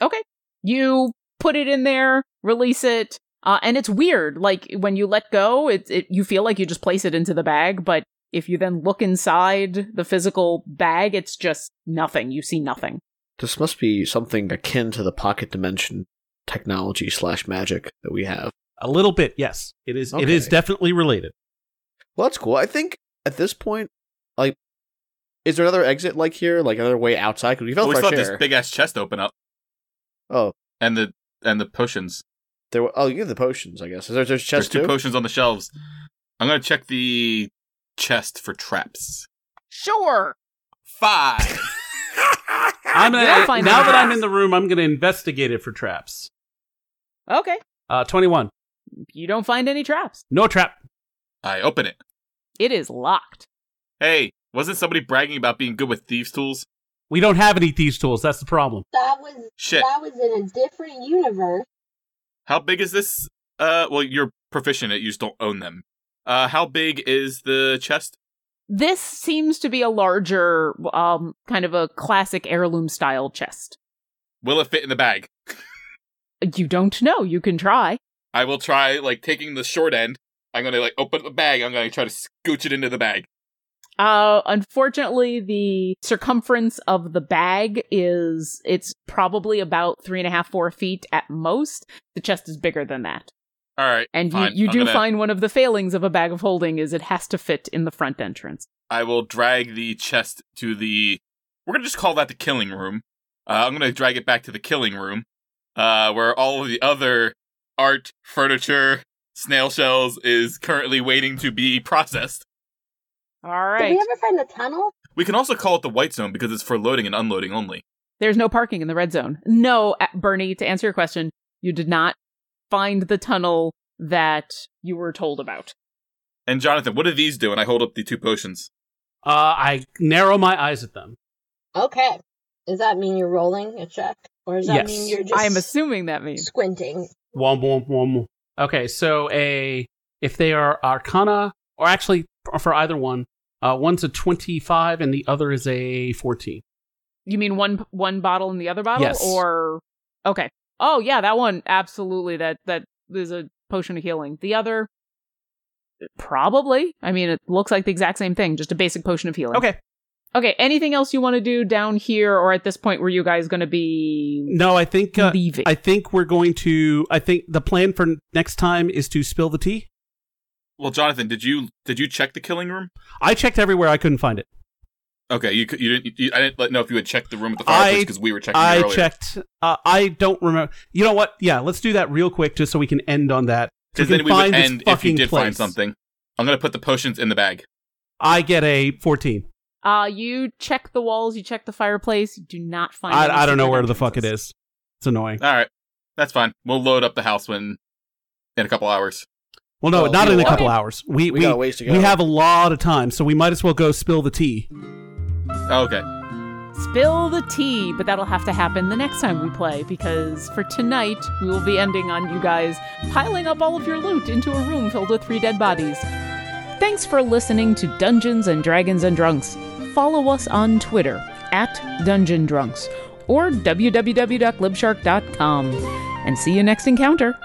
Okay. You put it in there, release it, uh, and it's weird. Like when you let go, it, it you feel like you just place it into the bag, but if you then look inside the physical bag, it's just nothing. You see nothing. This must be something akin to the pocket dimension technology slash magic that we have. A little bit, yes. It is it is definitely related. Well, that's cool. I think at this point, like, is there another exit like here, like another way outside? Because we felt Well, felt we fresh saw this big ass chest open up, Oh, and the and the potions. there. Were, oh, you have the potions, I guess. Is there there's There's two too? potions on the shelves. I'm gonna check the chest for traps. Sure. Five. *laughs* I'm gonna find now that I'm in the room, I'm gonna investigate it for traps. Okay. Uh twenty one. You don't find any traps. No trap. I open it. It is locked. Hey, wasn't somebody bragging about being good with thieves' tools? We don't have any thieves tools, that's the problem. That was Shit. that was in a different universe. How big is this? Uh, well, you're proficient at. You just don't own them. Uh, how big is the chest? This seems to be a larger, um, kind of a classic heirloom style chest. Will it fit in the bag? *laughs* You don't know. You can try. I will try like taking the short end. I'm gonna like open the bag. I'm gonna try to scooch it into the bag. Uh, unfortunately, the circumference of the bag is, it's probably about three and a half, four feet at most. The chest is bigger than that. All right, And fine. you, you I'm do gonna- find one of the failings of a bag of holding is it has to fit in the front entrance. I will drag the chest to the. We're gonna just call that the killing room. Uh, I'm gonna drag it back to the killing room, uh, where all of the other art, furniture, snail shells is currently waiting to be processed. All right. Did we ever find the tunnel? We can also call it the white zone because it's for loading and unloading only. There's no parking in the red zone. No, uh, Bernie, to answer your question, you did not find the tunnel that you were told about. And Jonathan, what do these do? And I hold up the two potions. Uh I narrow my eyes at them. Okay. Does that mean you're rolling a check, or does that Yes. mean you're just I am assuming that means. squinting? Wom, wom, wom. Okay, so a if they are Arcana, or actually for either one, uh, one's a twenty-five and the other is a fourteen. You mean one one bottle and the other bottle, Yes. or okay? Oh yeah, that one absolutely. That that is a potion of healing. The other, probably. I mean, it looks like the exact same thing, just a basic potion of healing. Okay, Okay. Anything else you want to do down here, or at this point, were you guys going to be no, I think uh, leaving? I think we're going to. I think the plan for next time is to spill the tea. Well, Jonathan, did you did you check the killing room? I checked everywhere, I couldn't find it. Okay, you you didn't. You, I didn't let- know if you had checked the room at the I- fireplace because we were checking I earlier. checked. Uh, I don't remember. You know what? Yeah, let's do that real quick, just so we can end on that. So Because we then we would find this end if you fucking did find place. something. I'm gonna put the potions in the bag. I get a fourteen. Uh, you check the walls, you check the fireplace, you do not find. any I, I don't know secret where the fuck it is. It's annoying. All right, that's fine. We'll load up the house when in a couple hours. Well, no, Well, not you in a know couple what? hours. We We we got ways to go. we have a lot of time, so we might as well go spill the tea. Okay. Spill the tea, but that'll have to happen the next time we play because for tonight we will be ending on you guys piling up all of your loot into a room filled with three dead bodies. Thanks for listening to Dungeons and Dragons and Drunks. Follow us on Twitter at Dungeon Drunks or www.glibshark.com. And see you next encounter.